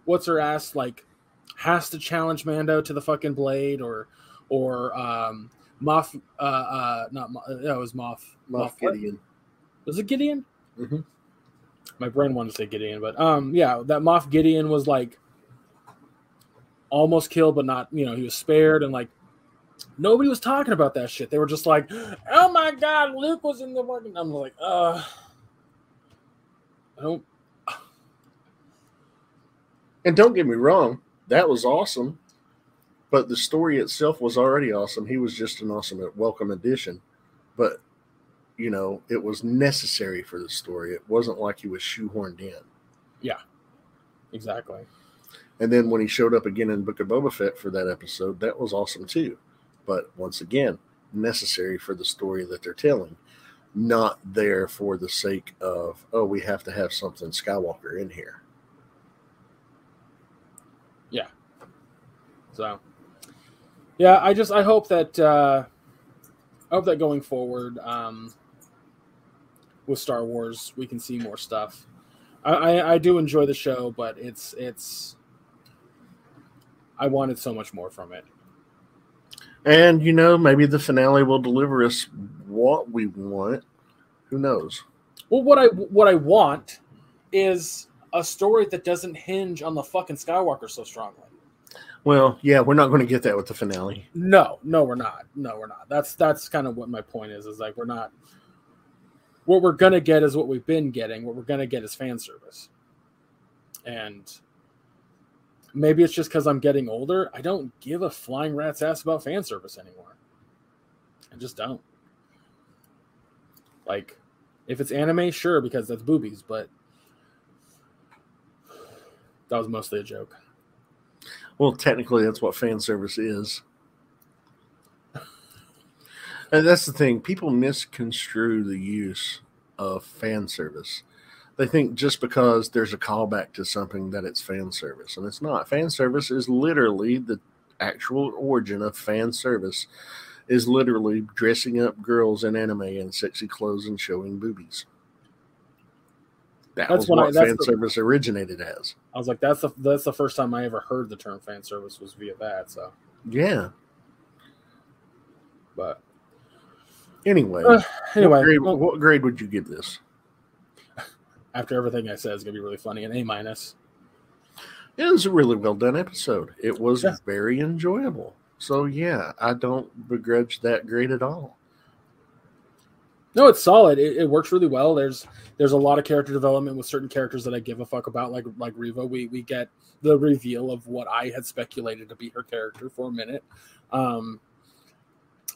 what's her ass like has to challenge Mando to the fucking blade or or um Moff uh uh not Moff, that was Moff Moff, Moff Gideon. Was it Gideon? Mm-hmm. My brain wanted to say Gideon, but um yeah, that Moff Gideon was like almost killed, but not you know he was spared, and like Nobody was talking about that shit. They were just like, "Oh my god, Luke was in the working." I'm like, "Uh, I don't." And don't get me wrong, that was awesome, but the story itself was already awesome. He was just an awesome, welcome addition, but you know, it was necessary for the story. It wasn't like he was shoehorned in. Yeah, exactly. And then when he showed up again in Book of Boba Fett for that episode, that was awesome too but once again, necessary for the story that they're telling, not there for the sake of, oh, we have to have something Skywalker in here. Yeah. So, yeah, I just, I hope that, uh, I hope that going forward, um, with Star Wars, we can see more stuff. I, I, I do enjoy the show, but it's, it's, I wanted so much more from it. And you know, maybe the finale will deliver us what we want. Who knows? Well, what I what I want is a story that doesn't hinge on the fucking Skywalker so strongly. Well, yeah, we're not going to get that with the finale. No, no, we're not. No, we're not. That's that's kind of what my point is. Is like we're not. What we're gonna get is what we've been getting. What we're gonna get is fan service, and maybe it's just because I'm getting older. I don't give a flying rat's ass about fan service anymore. I just don't. Like, if it's anime, sure, because that's boobies, but that was mostly a joke. Well, technically, that's what fan service is. And that's the thing. People misconstrue the use of fan service they think just because there's a callback to something that it's fan service, and it's not. Fan service is literally the actual origin of fan service is literally dressing up girls in anime in sexy clothes and showing boobies. That that's was what, I, fan the, service originated as. I was like, that's the that's the first time I ever heard the term fan service was via that. So yeah, but anyway, uh, anyway, what grade, well, what grade would you give this? (laughs) after everything I said is gonna be really funny. An A minus. It was a really well done episode. It was yeah. very enjoyable. So yeah, I don't begrudge that grade at all. No, it's solid. It, it, works really well. There's there's a lot of character development with certain characters that I give a fuck about, like like Reva. We we get the reveal of what I had speculated to be her character for a minute, um,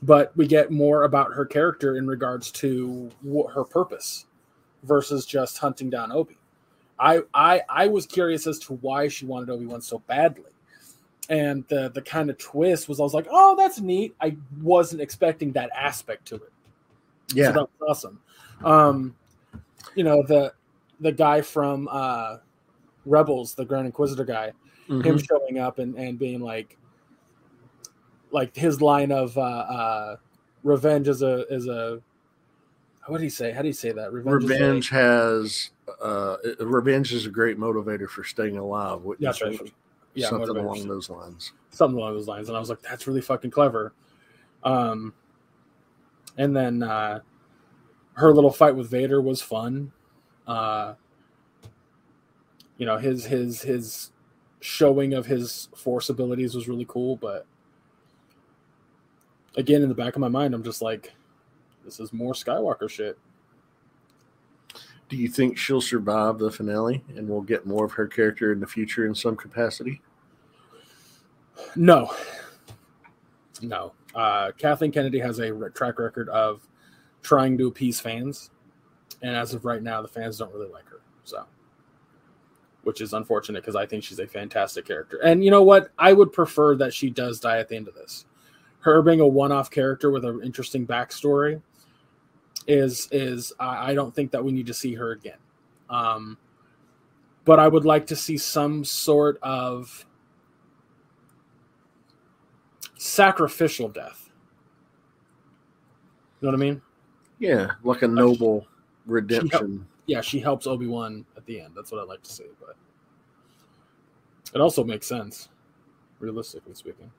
but we get more about her character in regards to what her purpose versus just hunting down Obi. I I I was curious as to why she wanted Obi Wan so badly, and the the kind of twist was I was like, oh, that's neat. I wasn't expecting that aspect to it. Yeah, so that was awesome. Um, you know the the guy from uh, Rebels, the Grand Inquisitor guy, mm-hmm. him showing up and and being like, like his line of uh, uh, revenge is a is a what do you say? How do you say that? Revenge, revenge has uh, revenge is a great motivator for staying alive. What yeah, right. yeah, something along those lines. Something along those lines, and I was like, that's really fucking clever. Um, and then uh, her little fight with Vader was fun. Uh, you know, his his his showing of his force abilities was really cool, but again, in the back of my mind, I'm just like, this is more Skywalker shit. Do you think she'll survive the finale and we'll get more of her character in the future in some capacity? No. No. Uh, Kathleen Kennedy has a track record of trying to appease fans. And as of right now, the fans don't really like her. So, which is unfortunate because I think she's a fantastic character. And you know what? I would prefer that she does die at the end of this. Her being a one off character with an interesting backstory is is I, I don't think that we need to see her again. Um, but I would like to see some sort of sacrificial death. You know what I mean? Yeah, like a noble she, redemption. She yeah, she helps Obi Wan at the end. That's what I'd like to see, but it also makes sense, realistically speaking.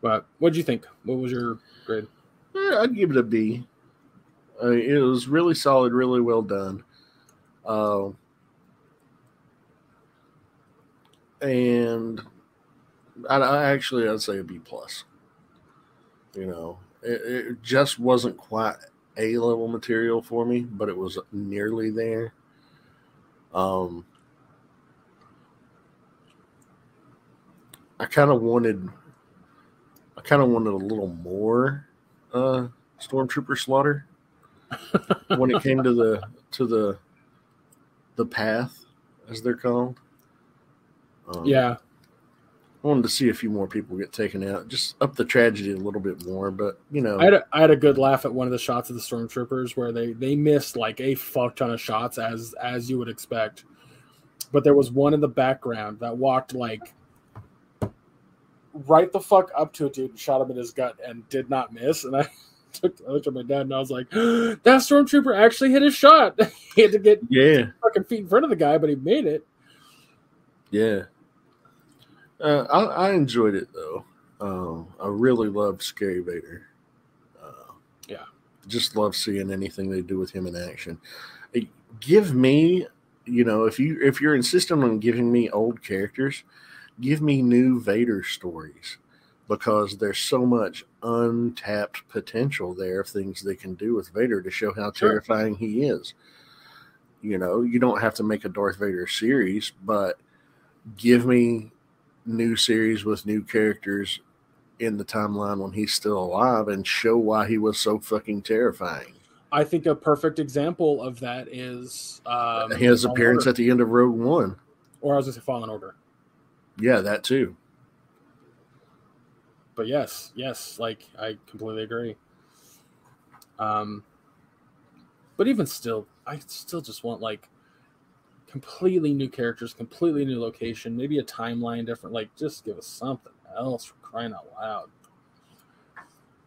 But what do you think? What was your grade? I'd give it a B. It was really solid, really well done. Uh, and I, I, actually I'd say a B plus. You know, it, it, just wasn't quite A level material for me, but it was nearly there. Um, I kind of wanted, I kind of wanted a little more uh, stormtrooper slaughter (laughs) when it came to the to the the path, as they're called. Um, yeah, I wanted to see a few more people get taken out, just up the tragedy a little bit more. But you know, I had a, I had a good laugh at one of the shots of the stormtroopers where they they missed like a fuck ton of shots as as you would expect, but there was one in the background that walked like right the fuck up to a dude and shot him in his gut and did not miss. And I (laughs) took I looked at my dad and I was like, (gasps) that stormtrooper actually hit his shot. (laughs) he had to get yeah fucking feet in front of the guy, but he made it. Yeah. Uh, I, I enjoyed it though. Um, I really loved Scary Vader. Uh, yeah, just love seeing anything they do with him in action. Give me, you know, if you if you're insistent on giving me old characters, give me new Vader stories because there's so much untapped potential there of things they can do with Vader to show how sure. terrifying he is. You know, you don't have to make a Darth Vader series, but give me new series with new characters in the timeline when he's still alive and show why he was so fucking terrifying. I think a perfect example of that is um, his appearance Order. at the end of Rogue One, or I was going to say Fallen Order. Yeah, that too. But yes, yes, like I completely agree. Um, but even still, I still just want like completely new characters, completely new location, maybe a timeline different. Like, just give us something else for crying out loud.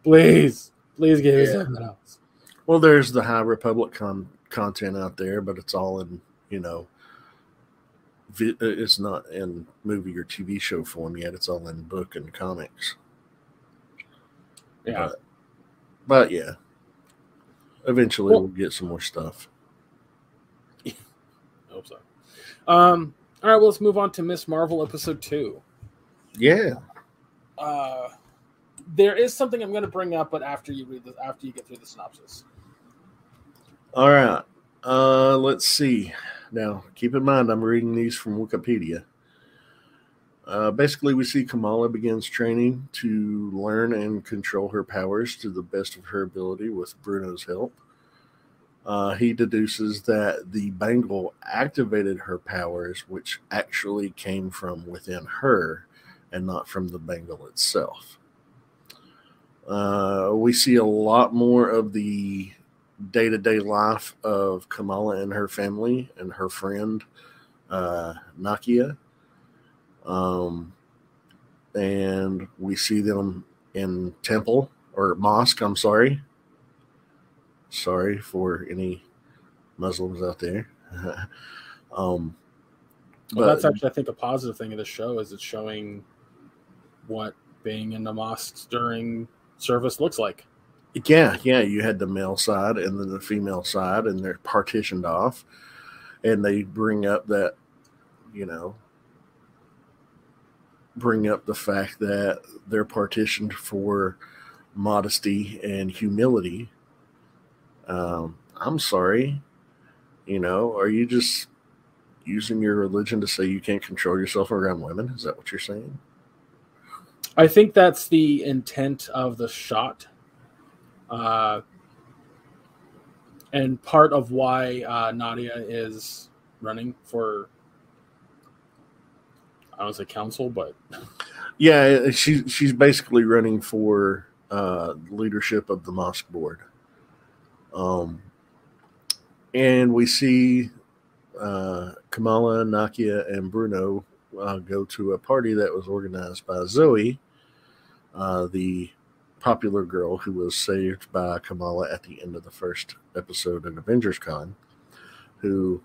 Please, please give yeah. us something else. Well, there's the High Republic con- content out there, but it's all in you know it's not in movie or TV show form yet. It's all in book and comics. Yeah. But, but yeah, eventually well, we'll get some more stuff. I (laughs) hope so. Um, all right, well, let's move on to Miss Marvel episode two. Yeah. Uh, there is something I'm going to bring up, but after you read the after you get through the synopsis. All right. Uh, let's see. Now, keep in mind, I'm reading these from Wikipedia. Uh, basically, we see Kamala begins training to learn and control her powers to the best of her ability with Bruno's help. Uh, he deduces that the bangle activated her powers, which actually came from within her and not from the bangle itself. Uh, we see a lot more of the day to day life of Kamala and her family and her friend uh, Nakia. Um, and we see them in temple or mosque. I'm sorry. Sorry for any Muslims out there. (laughs) um, well, that's actually, I think, a positive thing of the show is it's showing what being in the mosques during service looks like. Yeah, yeah. You had the male side and then the female side, and they're partitioned off. And they bring up that, you know, bring up the fact that they're partitioned for modesty and humility. Um, I'm sorry. You know, are you just using your religion to say you can't control yourself around women? Is that what you're saying? I think that's the intent of the shot. Uh, and part of why uh, Nadia is running for I don't say council, but (laughs) yeah, she's she's basically running for uh, leadership of the mosque board. Um, and we see uh, Kamala, Nakia, and Bruno uh, go to a party that was organized by Zoe, uh, the popular girl who was saved by Kamala at the end of the first episode in Avengers Con, who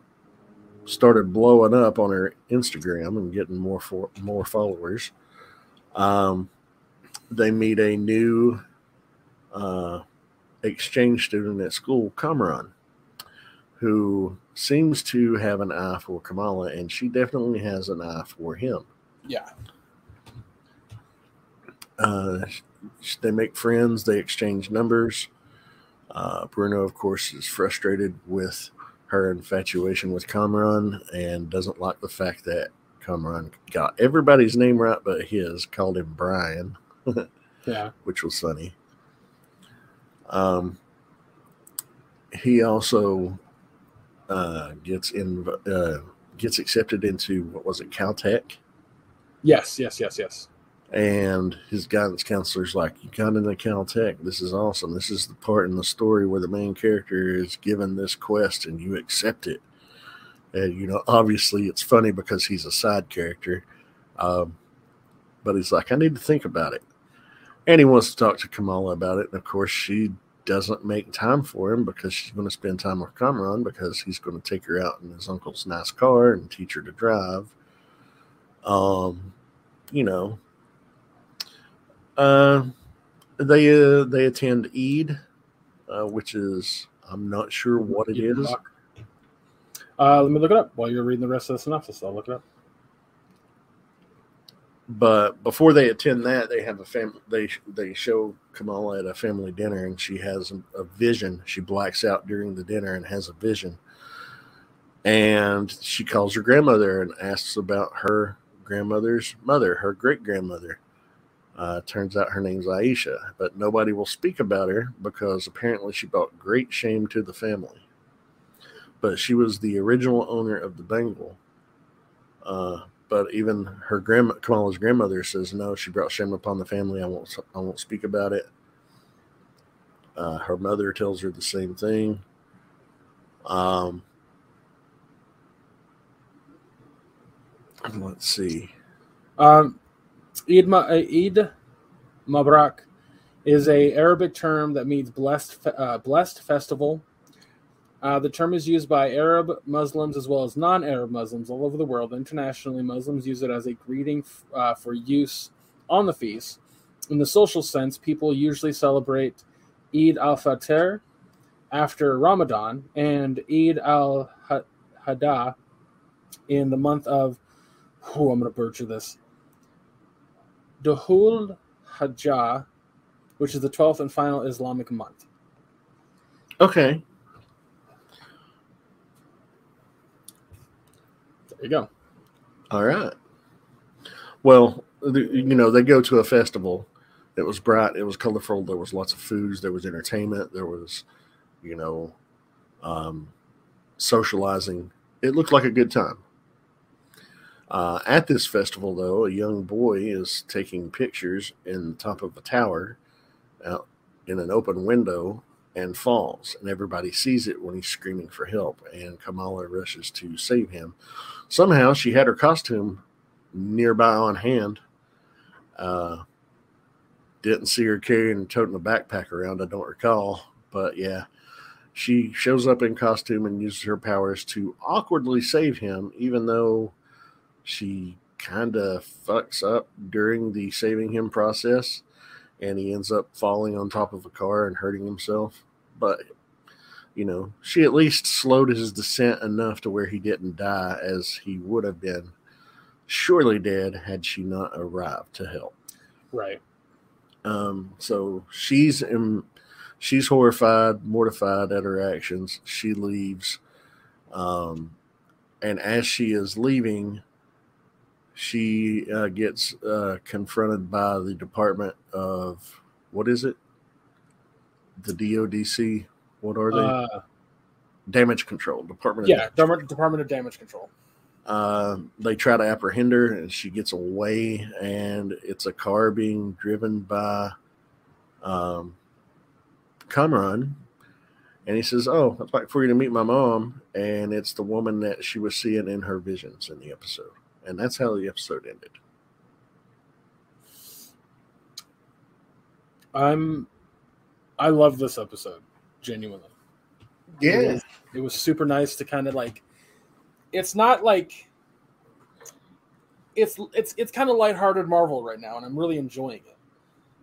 started blowing up on her Instagram and getting more for, more followers. Um, they meet a new uh, exchange student at school, Kamran, who seems to have an eye for Kamala, and she definitely has an eye for him. Yeah. Uh, they make friends, they exchange numbers. Uh, Bruno, of course, is frustrated with her infatuation with Kamran and doesn't like the fact that Kamran got everybody's name right but his, called him Brian. (laughs) yeah. Which was funny. Um, he also uh, gets in uh, gets accepted into what was it Caltech? Yes, yes, yes, yes. And his guidance counselor's like, "You got into Caltech. This is awesome. This is the part in the story where the main character is given this quest, and you accept it." And you know, obviously, it's funny because he's a side character, um, but he's like, "I need to think about it." And he wants to talk to Kamala about it. And of course, she doesn't make time for him because she's going to spend time with Kamran because he's going to take her out in his uncle's nice car and teach her to drive. Um, you know, uh, they uh, they attend Eid, uh, which is I'm not sure what it is. Uh, let me look it up while you're reading the rest of the synopsis. I'll look it up. But before they attend that, they have a family. They they show Kamala at a family dinner, and she has a, a vision. She blacks out during the dinner and has a vision. And she calls her grandmother and asks about her grandmother's mother, her great grandmother. Uh, turns out her name's Aisha, but nobody will speak about her because apparently she brought great shame to the family. But she was the original owner of the bangle. Uh, but even her grandma, Kamala's grandmother, says no. She brought shame upon the family. I won't. I won't speak about it. Uh, her mother tells her the same thing. Um, let's see. Um, Eid, uh, Eid Mubarak is a Arabic term that means blessed, uh, blessed festival uh, the term is used by Arab Muslims as well as non Arab Muslims all over the world. Internationally, Muslims use it as a greeting f- uh, for use on the feast. In the social sense, people usually celebrate Eid al Fitr after Ramadan and Eid al Hadha in the month of, oh, I'm going to butcher this, Duhul Hajjah which is the 12th and final Islamic month. Okay. There you go. All right. Well, you know, they go to a festival. It was bright. It was colorful. There was lots of foods. There was entertainment. There was, you know, um, socializing. It looked like a good time. Uh, at this festival, though, a young boy is taking pictures in the top of a tower out in an open window and falls, and everybody sees it when he's screaming for help. And Kamala rushes to save him. Somehow, she had her costume nearby on hand. Uh, didn't see her carrying and toting a backpack around. I don't recall, but yeah, she shows up in costume and uses her powers to awkwardly save him, even though she kind of fucks up during the saving him process and he ends up falling on top of a car and hurting himself. But, you know, she at least slowed his descent enough to where he didn't die as he would have been surely dead had she not arrived to help. Right. Um, so she's in, she's horrified, mortified at her actions. She leaves. Um, and as she is leaving, she uh, gets uh, confronted by the Department of what is it? The DODC. What are they? Uh, Damage Control Department. yeah, Department Department of Damage Control. Uh, they try to apprehend her, and she gets away. And it's a car being driven by um, Kamran. And he says, "Oh, I'd like for you to meet my mom." And it's the woman that she was seeing in her visions in the episode, and that's how the episode ended. I'm I love this episode, genuinely. It was, it was super nice to kind of like it's not like it's it's it's kind of lighthearted Marvel right now, and I'm really enjoying it.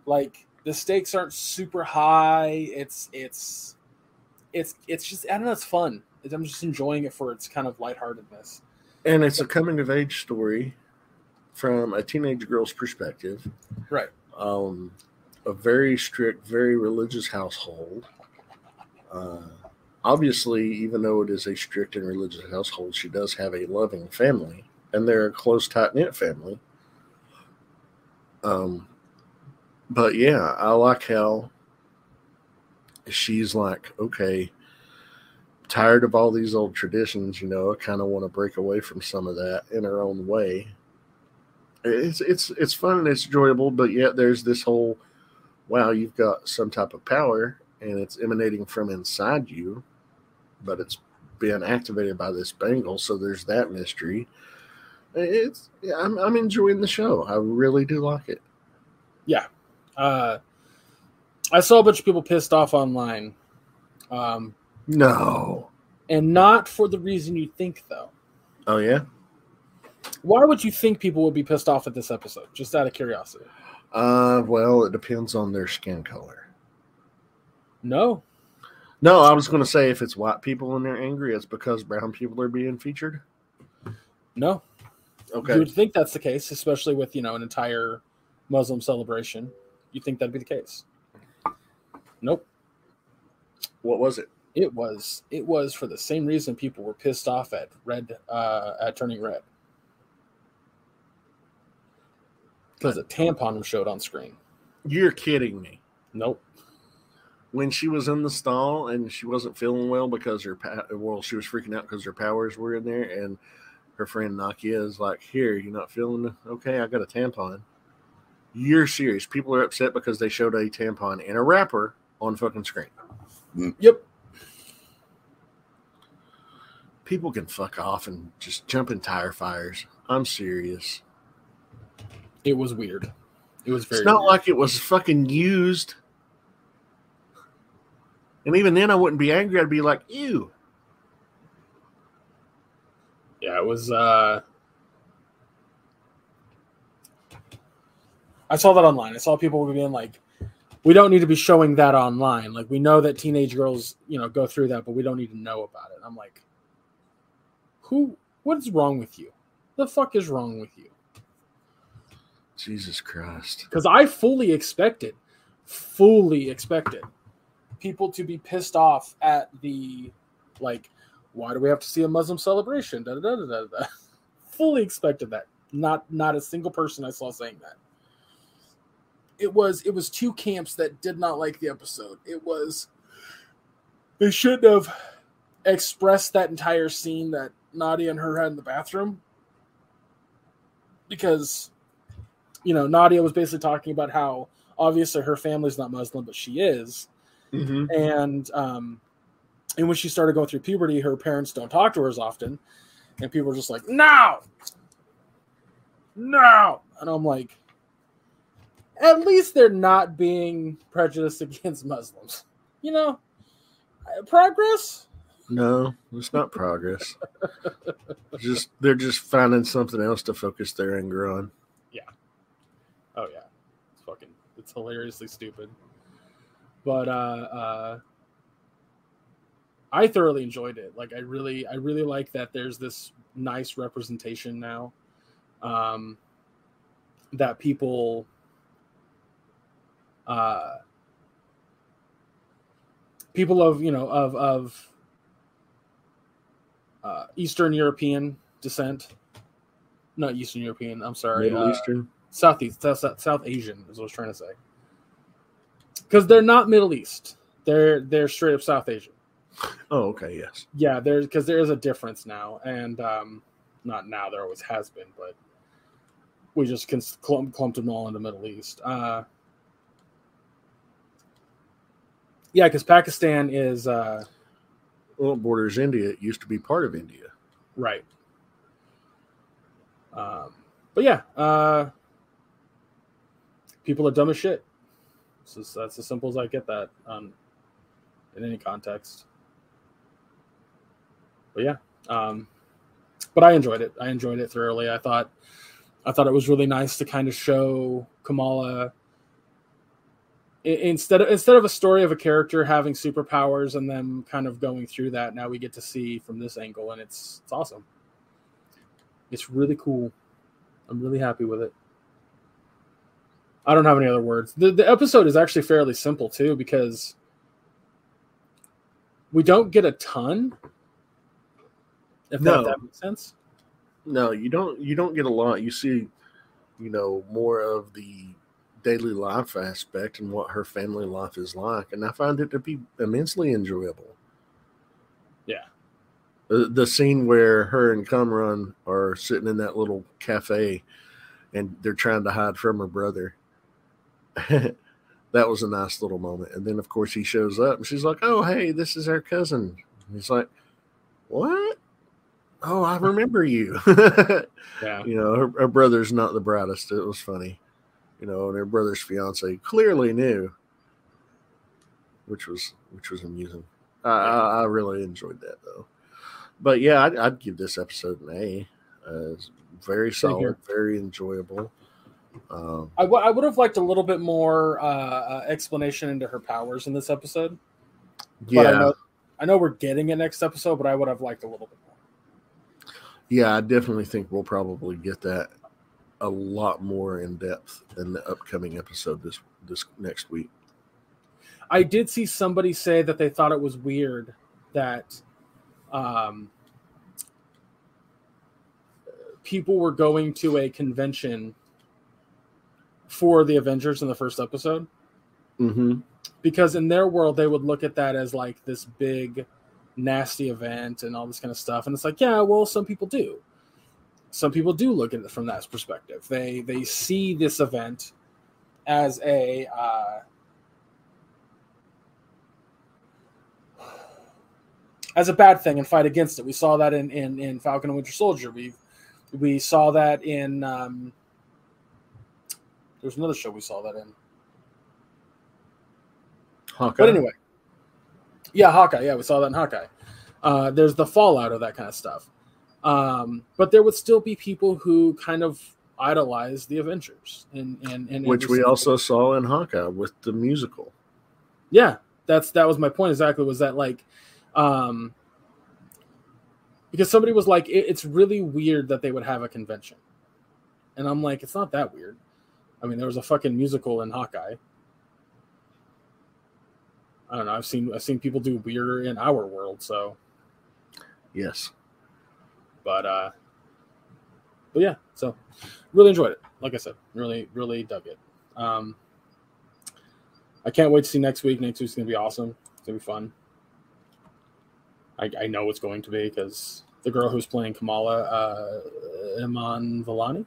Like the stakes aren't super high. It's it's it's it's just I don't know. It's fun. I'm just enjoying it for its kind of lightheartedness. And it's a coming of age story from a teenage girl's perspective. Right. Um, a very strict, very religious household. Uh, obviously, even though it is a strict and religious household, she does have a loving family, and they're a close, tight knit family. Um, but yeah, I like how she's like, okay, tired of all these old traditions, you know, I kind of want to break away from some of that in our own way. It's it's it's fun and it's enjoyable, but yet there's this whole wow, you've got some type of power and it's emanating from inside you, but it's being activated by this bangle, so there's that mystery. It's I'm I'm enjoying the show. I really do like it. Yeah. Uh, I saw a bunch of people pissed off online. Um, No. and not for the reason you think, though. Oh yeah. Why would you think people would be pissed off at this episode? Just out of curiosity. Uh, well, it depends on their skin color. No. No, I was going to say if it's white people and they're angry, it's because brown people are being featured. No. Okay. You would think that's the case, especially with, you know, an entire Muslim celebration. You think that'd be the case. Nope. What was it? It was it was for the same reason people were pissed off at red uh at turning red. Because a tampon was showed on screen. You're kidding me. Nope. When she was in the stall and she wasn't feeling well because her well, she was freaking out because her powers were in there, and her friend Nakia is like, "Here, you're not feeling okay? I got a tampon." You're serious? People are upset because they showed a tampon in a wrapper on fucking screen. Yep. People can fuck off and just jump in tire fires. I'm serious. It was weird. It was very It's not weird. like it was fucking used. And even then, I wouldn't be angry. I'd be like, ew. Yeah, it was. uh I saw that online. I saw people being like, "We don't need to be showing that online. Like, we know that teenage girls, you know, go through that, but we don't need to know about it." I'm like, "Who? What is wrong with you? The fuck is wrong with you?" Jesus Christ. Because I fully expected fully expected people to be pissed off at the like why do we have to see a muslim celebration da, da, da, da, da. (laughs) fully expected that not not a single person i saw saying that it was it was two camps that did not like the episode it was they shouldn't have expressed that entire scene that nadia and her had in the bathroom. Because you know nadia was basically talking about how obviously her family's not muslim but she is. Mm-hmm. and um and when she started going through puberty her parents don't talk to her as often. And people are just like no! No! And i'm like at least they're not being prejudiced (laughs) against muslims. You know? Uh, progress No, it's not progress. just they're just finding something else to focus their anger on. Yeah. Oh yeah it's fucking it's hilariously stupid but uh uh i thoroughly enjoyed it like i really i really like that there's this nice representation now um that people uh people of you know of of uh eastern european descent not eastern european i'm sorry Middle uh, Eastern. Southeast, South, South, Asian is what I was trying to say. Because they're not Middle East. They're they're straight up South Asian. Oh, okay, yes. Yeah, there's because there is a difference now, and um, not now. There always has been, but we just can clump, clumped them all into Middle East. Uh, yeah, because Pakistan is uh, Well, it borders India. It used to be part of India. right. Um, but yeah, uh, people are dumb as shit. That's as simple as I get that um, in any context. But yeah, um, but I enjoyed it. I enjoyed it thoroughly. I thought, I thought it was really nice to kind of show Kamala instead of instead of a story of a character having superpowers and them kind of going through that. Now we get to see from this angle, and it's it's awesome. It's really cool. I'm really happy with it. I don't have any other words. The the episode is actually fairly simple too because we don't get a ton. If No. that, that makes sense. No, you don't. You don't get a lot. You see, you know, more of the daily life aspect and what her family life is like, and I find it to be immensely enjoyable. Yeah. The, the scene where her and Kamran are sitting in that little cafe, and they're trying to hide from her brother. (laughs) that was a nice little moment. And then, of course, he shows up, and she's like, "Oh, hey, this is our cousin." And he's like, "What?" Oh, I remember you. (laughs) Yeah. you know, her, her brother's not the brightest. It was funny, you know, and her brother's fiance clearly knew, which was which was amusing. I, I, I really enjoyed that though. But yeah, I'd, I'd give this episode an A. Uh, it's very solid, very enjoyable. Um, I, w- I would have liked a little bit more uh, uh, explanation into her powers in this episode. yeah, I know, I know we're getting it next episode, but I would have liked a little bit more. yeah, I definitely think we'll probably get that a lot more in depth in the upcoming episode this this next week. I did see somebody say that they thought it was weird that um, people were going to a convention for the Avengers in the first episode Mm-hmm. because in their world they would look at that as like this big nasty event and all this kind of stuff and it's like yeah well some people do some people do look at it from that perspective they they see this event as a uh, as a bad thing and fight against it we saw that in in, in falcon and winter soldier we we saw that in um there's another show we saw that in Hawkeye. but anyway, yeah, Hawkeye. Yeah, we saw that in Hawkeye. Uh, there's the fallout of that kind of stuff. Um, but there would still be people who kind of idolize the Avengers, and and, and which we also saw in Hawkeye with the musical. yeah, that's that was my point exactly. Was that like, um, because somebody was like, it, it's really weird that they would have a convention, and I'm like, it's not that weird. I mean, there was a fucking musical in Hawkeye. I don't know. I've seen I've seen people do weirder in our world. So, Yes. But uh, but yeah. So, really enjoyed it. Like I said, really really dug it. Um, I can't wait to see next week. Next week's gonna be awesome. It's gonna be fun. I, I know it's going to be because the girl who's playing Kamala, uh, Iman Vellani.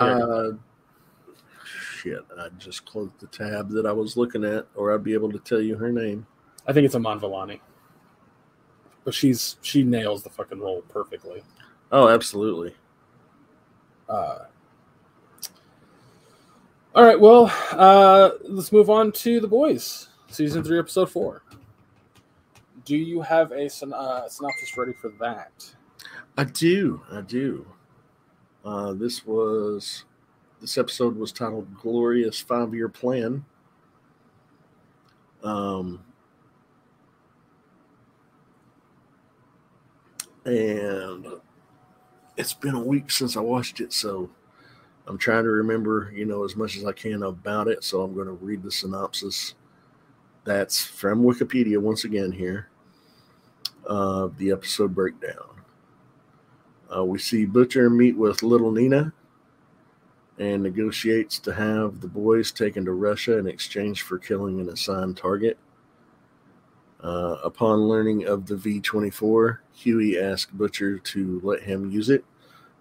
Uh, shit, I just closed the tab that I was looking at, or I'd be able to tell you her name. I think it's Iman Vellani. But she's she nails the fucking role perfectly. Oh, absolutely. Uh, all right, well, uh, let's move on to the boys, season three, episode four. Do you have a syn- uh, synopsis ready for that? I do. I do. Uh, this was this episode was titled "Glorious Five Year Plan." Um, and it's been a week since I watched it, so I'm trying to remember, you know, as much as I can about it. So I'm going to read the synopsis. That's from Wikipedia once again here. Uh, the episode breakdown. Uh, we see Butcher meet with Little Nina and negotiates to have the boys taken to Russia in exchange for killing an assigned target. Uh, upon learning of the V 24, Huey asks Butcher to let him use it.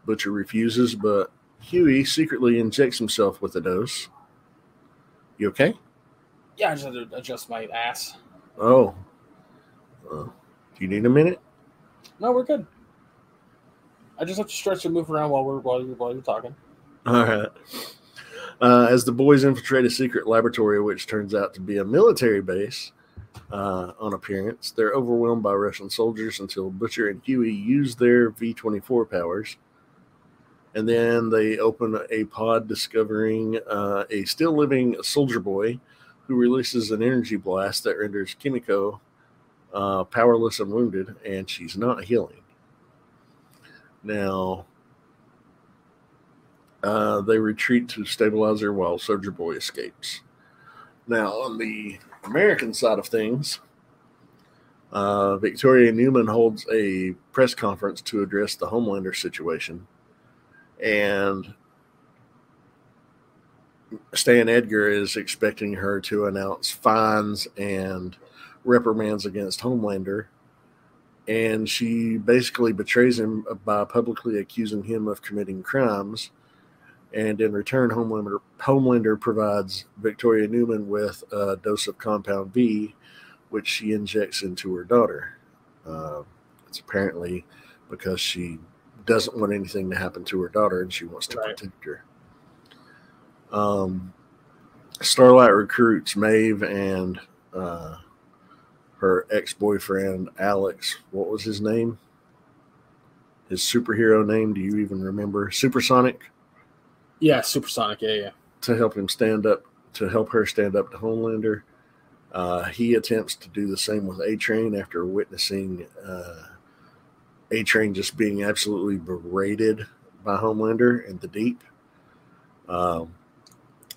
Butcher refuses, but Huey secretly injects himself with a dose. You okay? Yeah, I just had to adjust my ass. Oh. Uh, do you need a minute? No, we're good. I just have to stretch and move around while we're while you're, while you're talking. All right. Uh, as the boys infiltrate a secret laboratory, which turns out to be a military base uh, on appearance, they're overwhelmed by Russian soldiers until Butcher and Huey use their V 24 powers. And then they open a pod discovering uh, a still living soldier boy who releases an energy blast that renders Kimiko uh, powerless and wounded, and she's not healing. Now, uh, they retreat to stabilize her while Soldier Boy escapes. Now, on the American side of things, uh, Victoria Neuman holds a press conference to address the Homelander situation. And Stan Edgar is expecting her to announce fines and reprimands against Homelander. And she basically betrays him by publicly accusing him of committing crimes and in return, Homelander, Homelander provides Victoria Neuman with a dose of Compound V, which she injects into her daughter. Uh, it's apparently because she doesn't want anything to happen to her daughter and she wants to Right. protect her. Um, Starlight recruits Maeve and uh, her ex boyfriend, Alex. What was his name? His superhero name? Do you even remember? Supersonic? Yeah, supersonic. Yeah, yeah. to help him stand up to help her stand up to Homelander. Uh, he attempts to do the same with A Train after witnessing uh, A Train just being absolutely berated by Homelander in the deep. Um,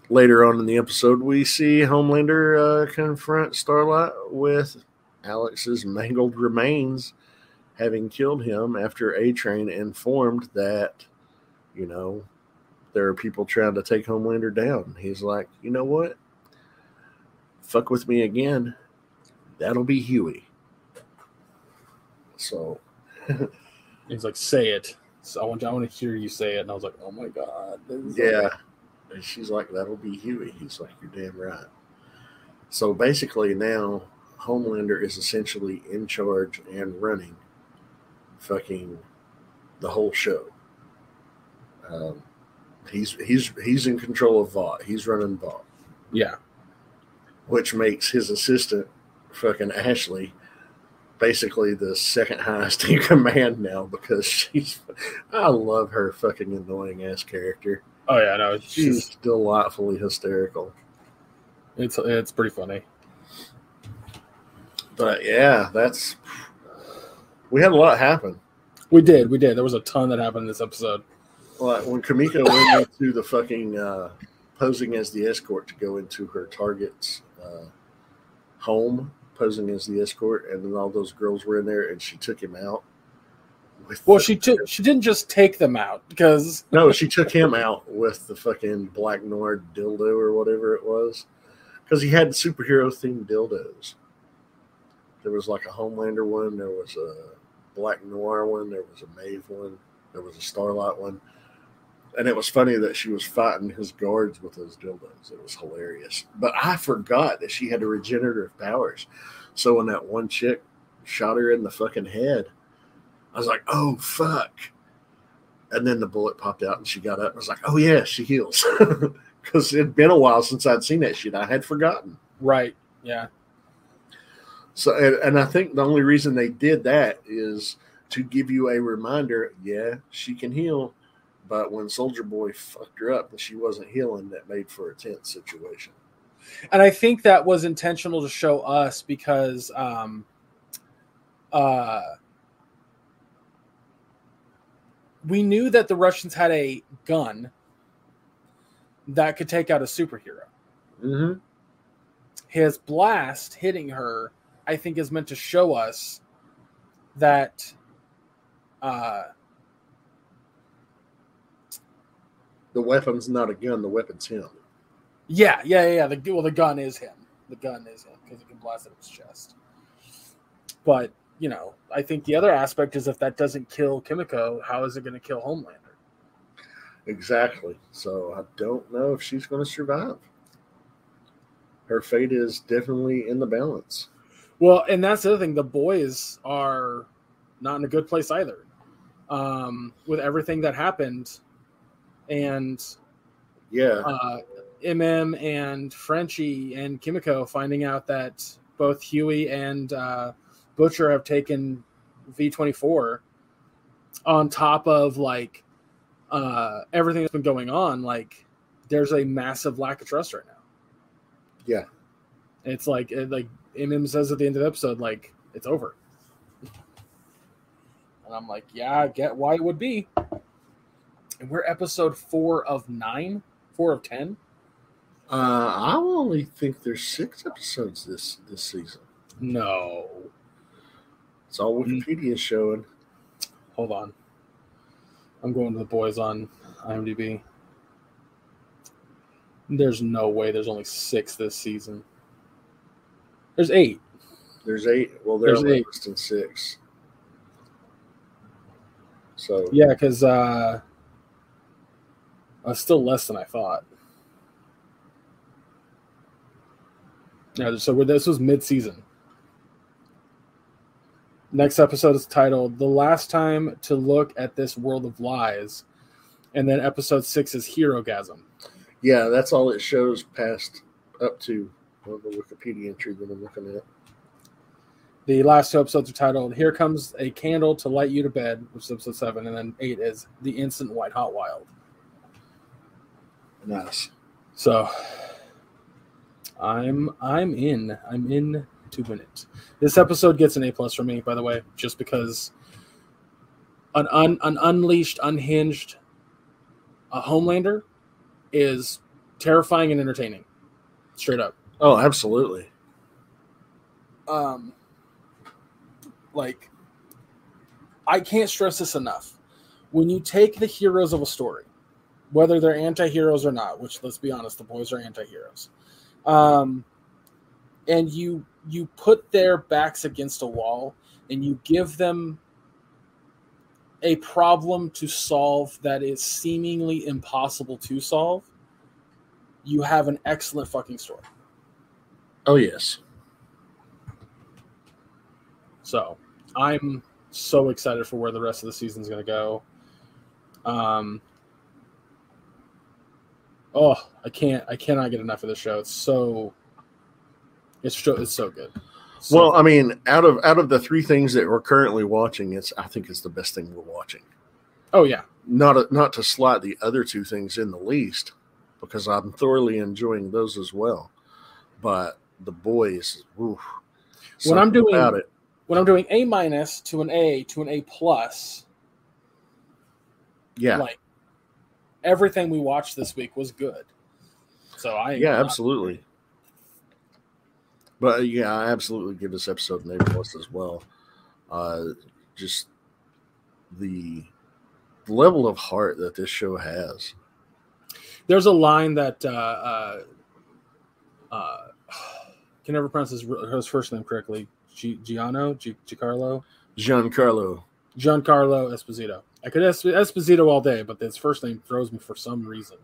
later on in the episode, we see Homelander uh, confront Starlight with Alex's mangled remains, having killed him after A Train informed that, you know, there are people trying to take Homelander down. He's like, you know what? Fuck with me again. That'll be Huey. So, (laughs) He's like, say it. So I want I want to hear you say it, and I was like, oh my god. yeah. And she's like, that'll be Huey. He's like, you're damn right. So basically, now Homelander is essentially in charge and running fucking the whole show. Um, he's he's he's in control of Vought. He's running Vought. Yeah, which makes his assistant, fucking Ashley, basically the second highest (laughs) in command now because she's. I love her fucking annoying ass character. Oh yeah, no, it's She's delightfully hysterical. it's it's pretty funny. But yeah, that's. We had a lot happen. We did, we did. There was a ton that happened in this episode. When Kimiko went into the fucking uh, posing as the escort to go into her target's uh, home posing as the escort, and then all those girls were in there, and she took him out. With Well, the- she took she didn't just take them out because (laughs) no, she took him out with the fucking black noir dildo or whatever it was, because he had superhero themed dildos. There was like a Homelander one, there was a black noir one, there was a Maeve one, there was a Starlight one, and it was funny that she was fighting his guards with those dildos. It was hilarious. But I forgot that she had regenerative powers. So when that one chick shot her in the fucking head, I was like, "Oh fuck." And then the bullet popped out and she got up I was like, oh, yeah, she heals. (laughs) Because it'd been a while since I'd seen that shit. I had forgotten. right, yeah, So, and, and I think the only reason they did that is to give you a reminder yeah, she can heal. But when Soldier Boy fucked her up and she wasn't healing, that made for a tense situation. and I think that was intentional to show us because um, uh, we knew that the Russians had a gun that could take out a superhero. Mm-hmm. his blast hitting her, I think, is meant to show us that uh, The weapon's not a gun, the weapon's him. yeah, yeah, yeah. The well, the gun is him. The gun is him because it can blast it at his chest. But you know, I think the other aspect is if that doesn't kill Kimiko, how is it going to kill Homelander? Exactly. So I don't know if she's going to survive. Her fate is definitely in the balance. Well, and that's the other thing. The boys are not in a good place either. Um, with everything that happened, and Yeah. uh, MM and Frenchie and Kimiko finding out that both Huey and uh, Butcher have taken V24 on top of like uh, everything that's been going on, like there's a massive lack of trust right now. Yeah. It's like it, like MM says at the end of the episode, like it's over. And I'm like, yeah, I get why it would be. And we're episode four of nine, four of ten. Uh, I only think there's six episodes this this season. No. It's all Wikipedia showing. Hold on. I'm going to the boys on IMDb. There's no way there's only six this season. There's eight. There's eight. Well, there's eight. listed six. So Yeah, because uh, uh, still less than I thought. Yeah, so this was mid-season. Next episode is titled "The Last Time to Look at This World of Lies," and then episode six is "Herogasm." yeah, that's all it shows past up to well, the Wikipedia entry that I'm looking at. The last two episodes are titled "Here Comes a Candle to Light You to Bed," which is episode seven, and then eight is "The Instant White Hot Wild." Nice. So I'm I'm in. I'm in to win it. This episode gets an A plus for me, by the way, just because an un, an unleashed, unhinged a Homelander is terrifying and entertaining. Straight up. Oh, absolutely. Um like I can't stress this enough. When you take the heroes of a story, whether they're anti-heroes or not, which let's be honest, the boys are anti-heroes. Um and you you put their backs against a wall and you give them a problem to solve that is seemingly impossible to solve, you have an excellent fucking story. Oh yes. So I'm so excited for where the rest of the season's going to go. Um, oh, I can't, I cannot get enough of this show. It's so, it's so, it's so good. So- Well, I mean, out of out of the three things that we're currently watching, it's I think it's the best thing we're watching. oh yeah, Not a, not to slight the other two things in the least, because I'm thoroughly enjoying those as well. But the boys, oof, When I'm doing- about it, when I'm doing A minus to an A to an A plus, yeah, like everything we watched this week was good. So I, yeah, absolutely. But yeah, I absolutely give this episode an A plus as well. Uh, just the level of heart that this show has. There's a line that uh, uh, uh, can never pronounce his, his first name correctly. G- Giano, G- Giancarlo, Giancarlo. Giancarlo Esposito. I could es- Esposito all day, but his first name throws me for some reason.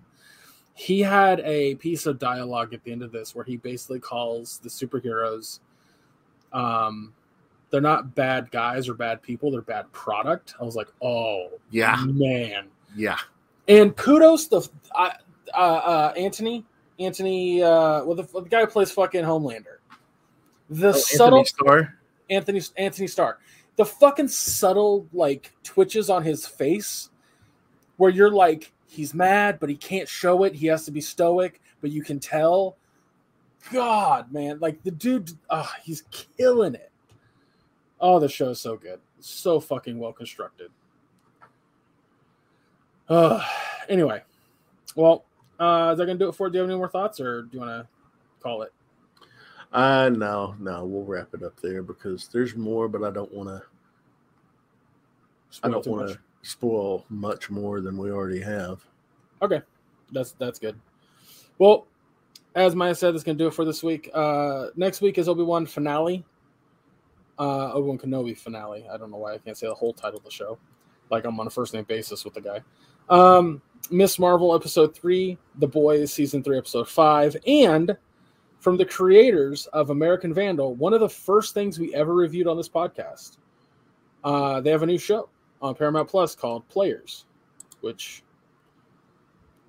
He had a piece of dialogue at the end of this where he basically calls the superheroes, um, they're not bad guys or bad people; they're bad product. I was like, oh Yeah, man, yeah. and kudos to uh, uh, uh, Anthony, Anthony, uh, well, the, the guy who plays fucking Homelander. The Oh, subtle Anthony Starr. Anthony Anthony Starr, the fucking subtle like twitches on his face, where you're like, he's mad, but he can't show it. He has to be stoic, but you can tell. God, man, like the dude, uh, he's killing it. Oh, the show's so good, so fucking well constructed. Uh, anyway, well, uh, is that gonna do it for? it? Do you have any more thoughts, or do you want to call it? Uh no, no, we'll wrap it up there because there's more, but I don't want to. I Spoil don't want much? to spoil much more than we already have. Okay, that's that's good. Well, as Maya said, that's gonna do it for this week. Uh, next week is Obi Wan finale. Uh, Obi Wan Kenobi finale. I don't know why I can't say the whole title of the show, like I'm on a first name basis with the guy. Um, Miss Marvel episode three, The Boys season three episode five, and from the creators of American Vandal, one of the first things we ever reviewed on this podcast. Uh, they have a new show on Paramount Plus called Players, which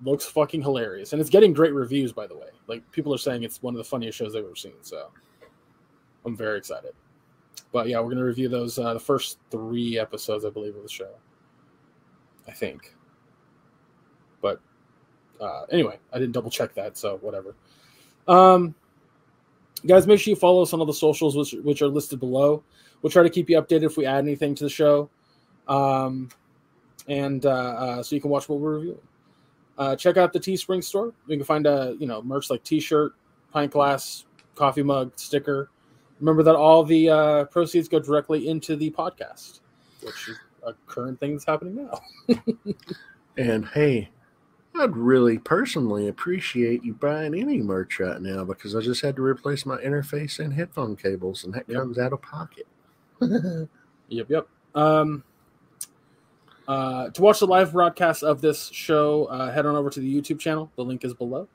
looks fucking hilarious, and it's getting great reviews. By the way, like people are saying it's one of the funniest shows they've ever seen. So I'm very excited. But yeah, we're gonna review those uh, the first three episodes, I believe, of the show. I think. But uh, anyway, I didn't double check that, so whatever. Um, guys, make sure you follow us on all the socials, which, which are listed below. We'll try to keep you updated if we add anything to the show, um, and uh, uh, so you can watch what we're reviewing. Uh, check out the Teespring store. You can find uh, you know merch like T-shirt, pint glass, coffee mug, sticker. Remember that all the uh, proceeds go directly into the podcast, which is a current thing that's happening now. (laughs) And hey, I'd really personally appreciate you buying any merch right now because I just had to replace my interface and headphone cables, and that Yep. comes out of pocket. (laughs) Yep, yep. Um, uh, to watch the live broadcast of this show, uh, head on over to the YouTube channel. The link is below.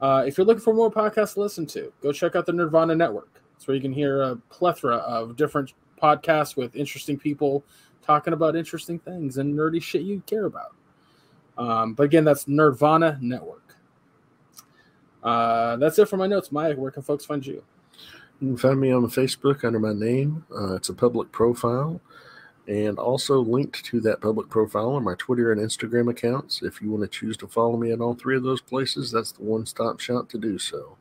Uh, if you're looking for more podcasts to listen to, go check out the Nirvana Network. It's where you can hear a plethora of different podcasts with interesting people talking about interesting things and nerdy shit you care about. Um, but again, that's Nirvana Network. Uh, that's it for my notes. Maya, where can folks find you? You can find me on Facebook under my name. Uh, it's a public profile. And also linked to that public profile are my Twitter and Instagram accounts. If you want to choose to follow me at all three of those places, that's the one stop shop to do so.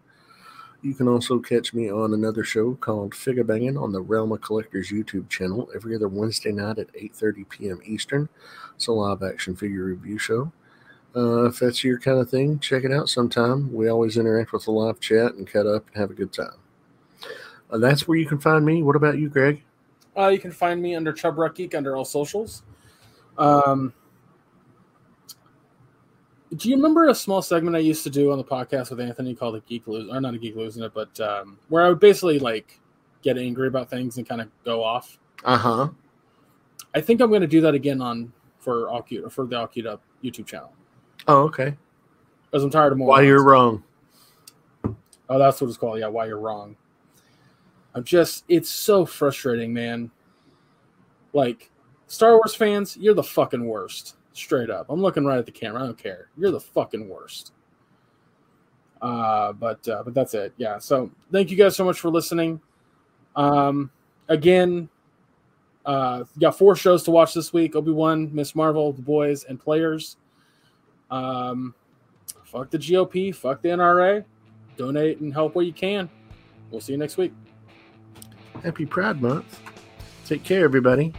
You can also catch me on another show called Figure Banging on the Realm of Collectors YouTube channel every other Wednesday night at 8.30 p.m. Eastern. It's a live action figure review show. Uh, if that's your kind of thing, check it out sometime. We always interact with the live chat and cut up and have a good time. Uh, that's where you can find me. What about you, Greg? Uh, you can find me under Chubruck Geek under all socials. Um, do you remember a small segment I used to do on the podcast with Anthony called a Geek Lose, or not a Geek Losing It, but um, where I would basically like get angry about things and kind of go off. Uh huh. I think I'm going to do that again on for all cute for the all cute up YouTube channel Oh, okay. because I'm tired of more. Why you're wrong. Oh, that's what it's called. Yeah, why you're wrong. I'm just, it's so frustrating, man. Like, Star Wars fans, you're the fucking worst. Straight up. I'm looking right at the camera. I don't care. You're the fucking worst. Uh, but uh, but that's it. Yeah. So thank you guys so much for listening. Um, again, uh, got four shows to watch this week: Obi Wan, Miss Marvel, The Boys, and Players. Um, fuck the GOP. Fuck the NRA donate and help where you can. We'll see you next week. Happy Pride Month. Take care, everybody.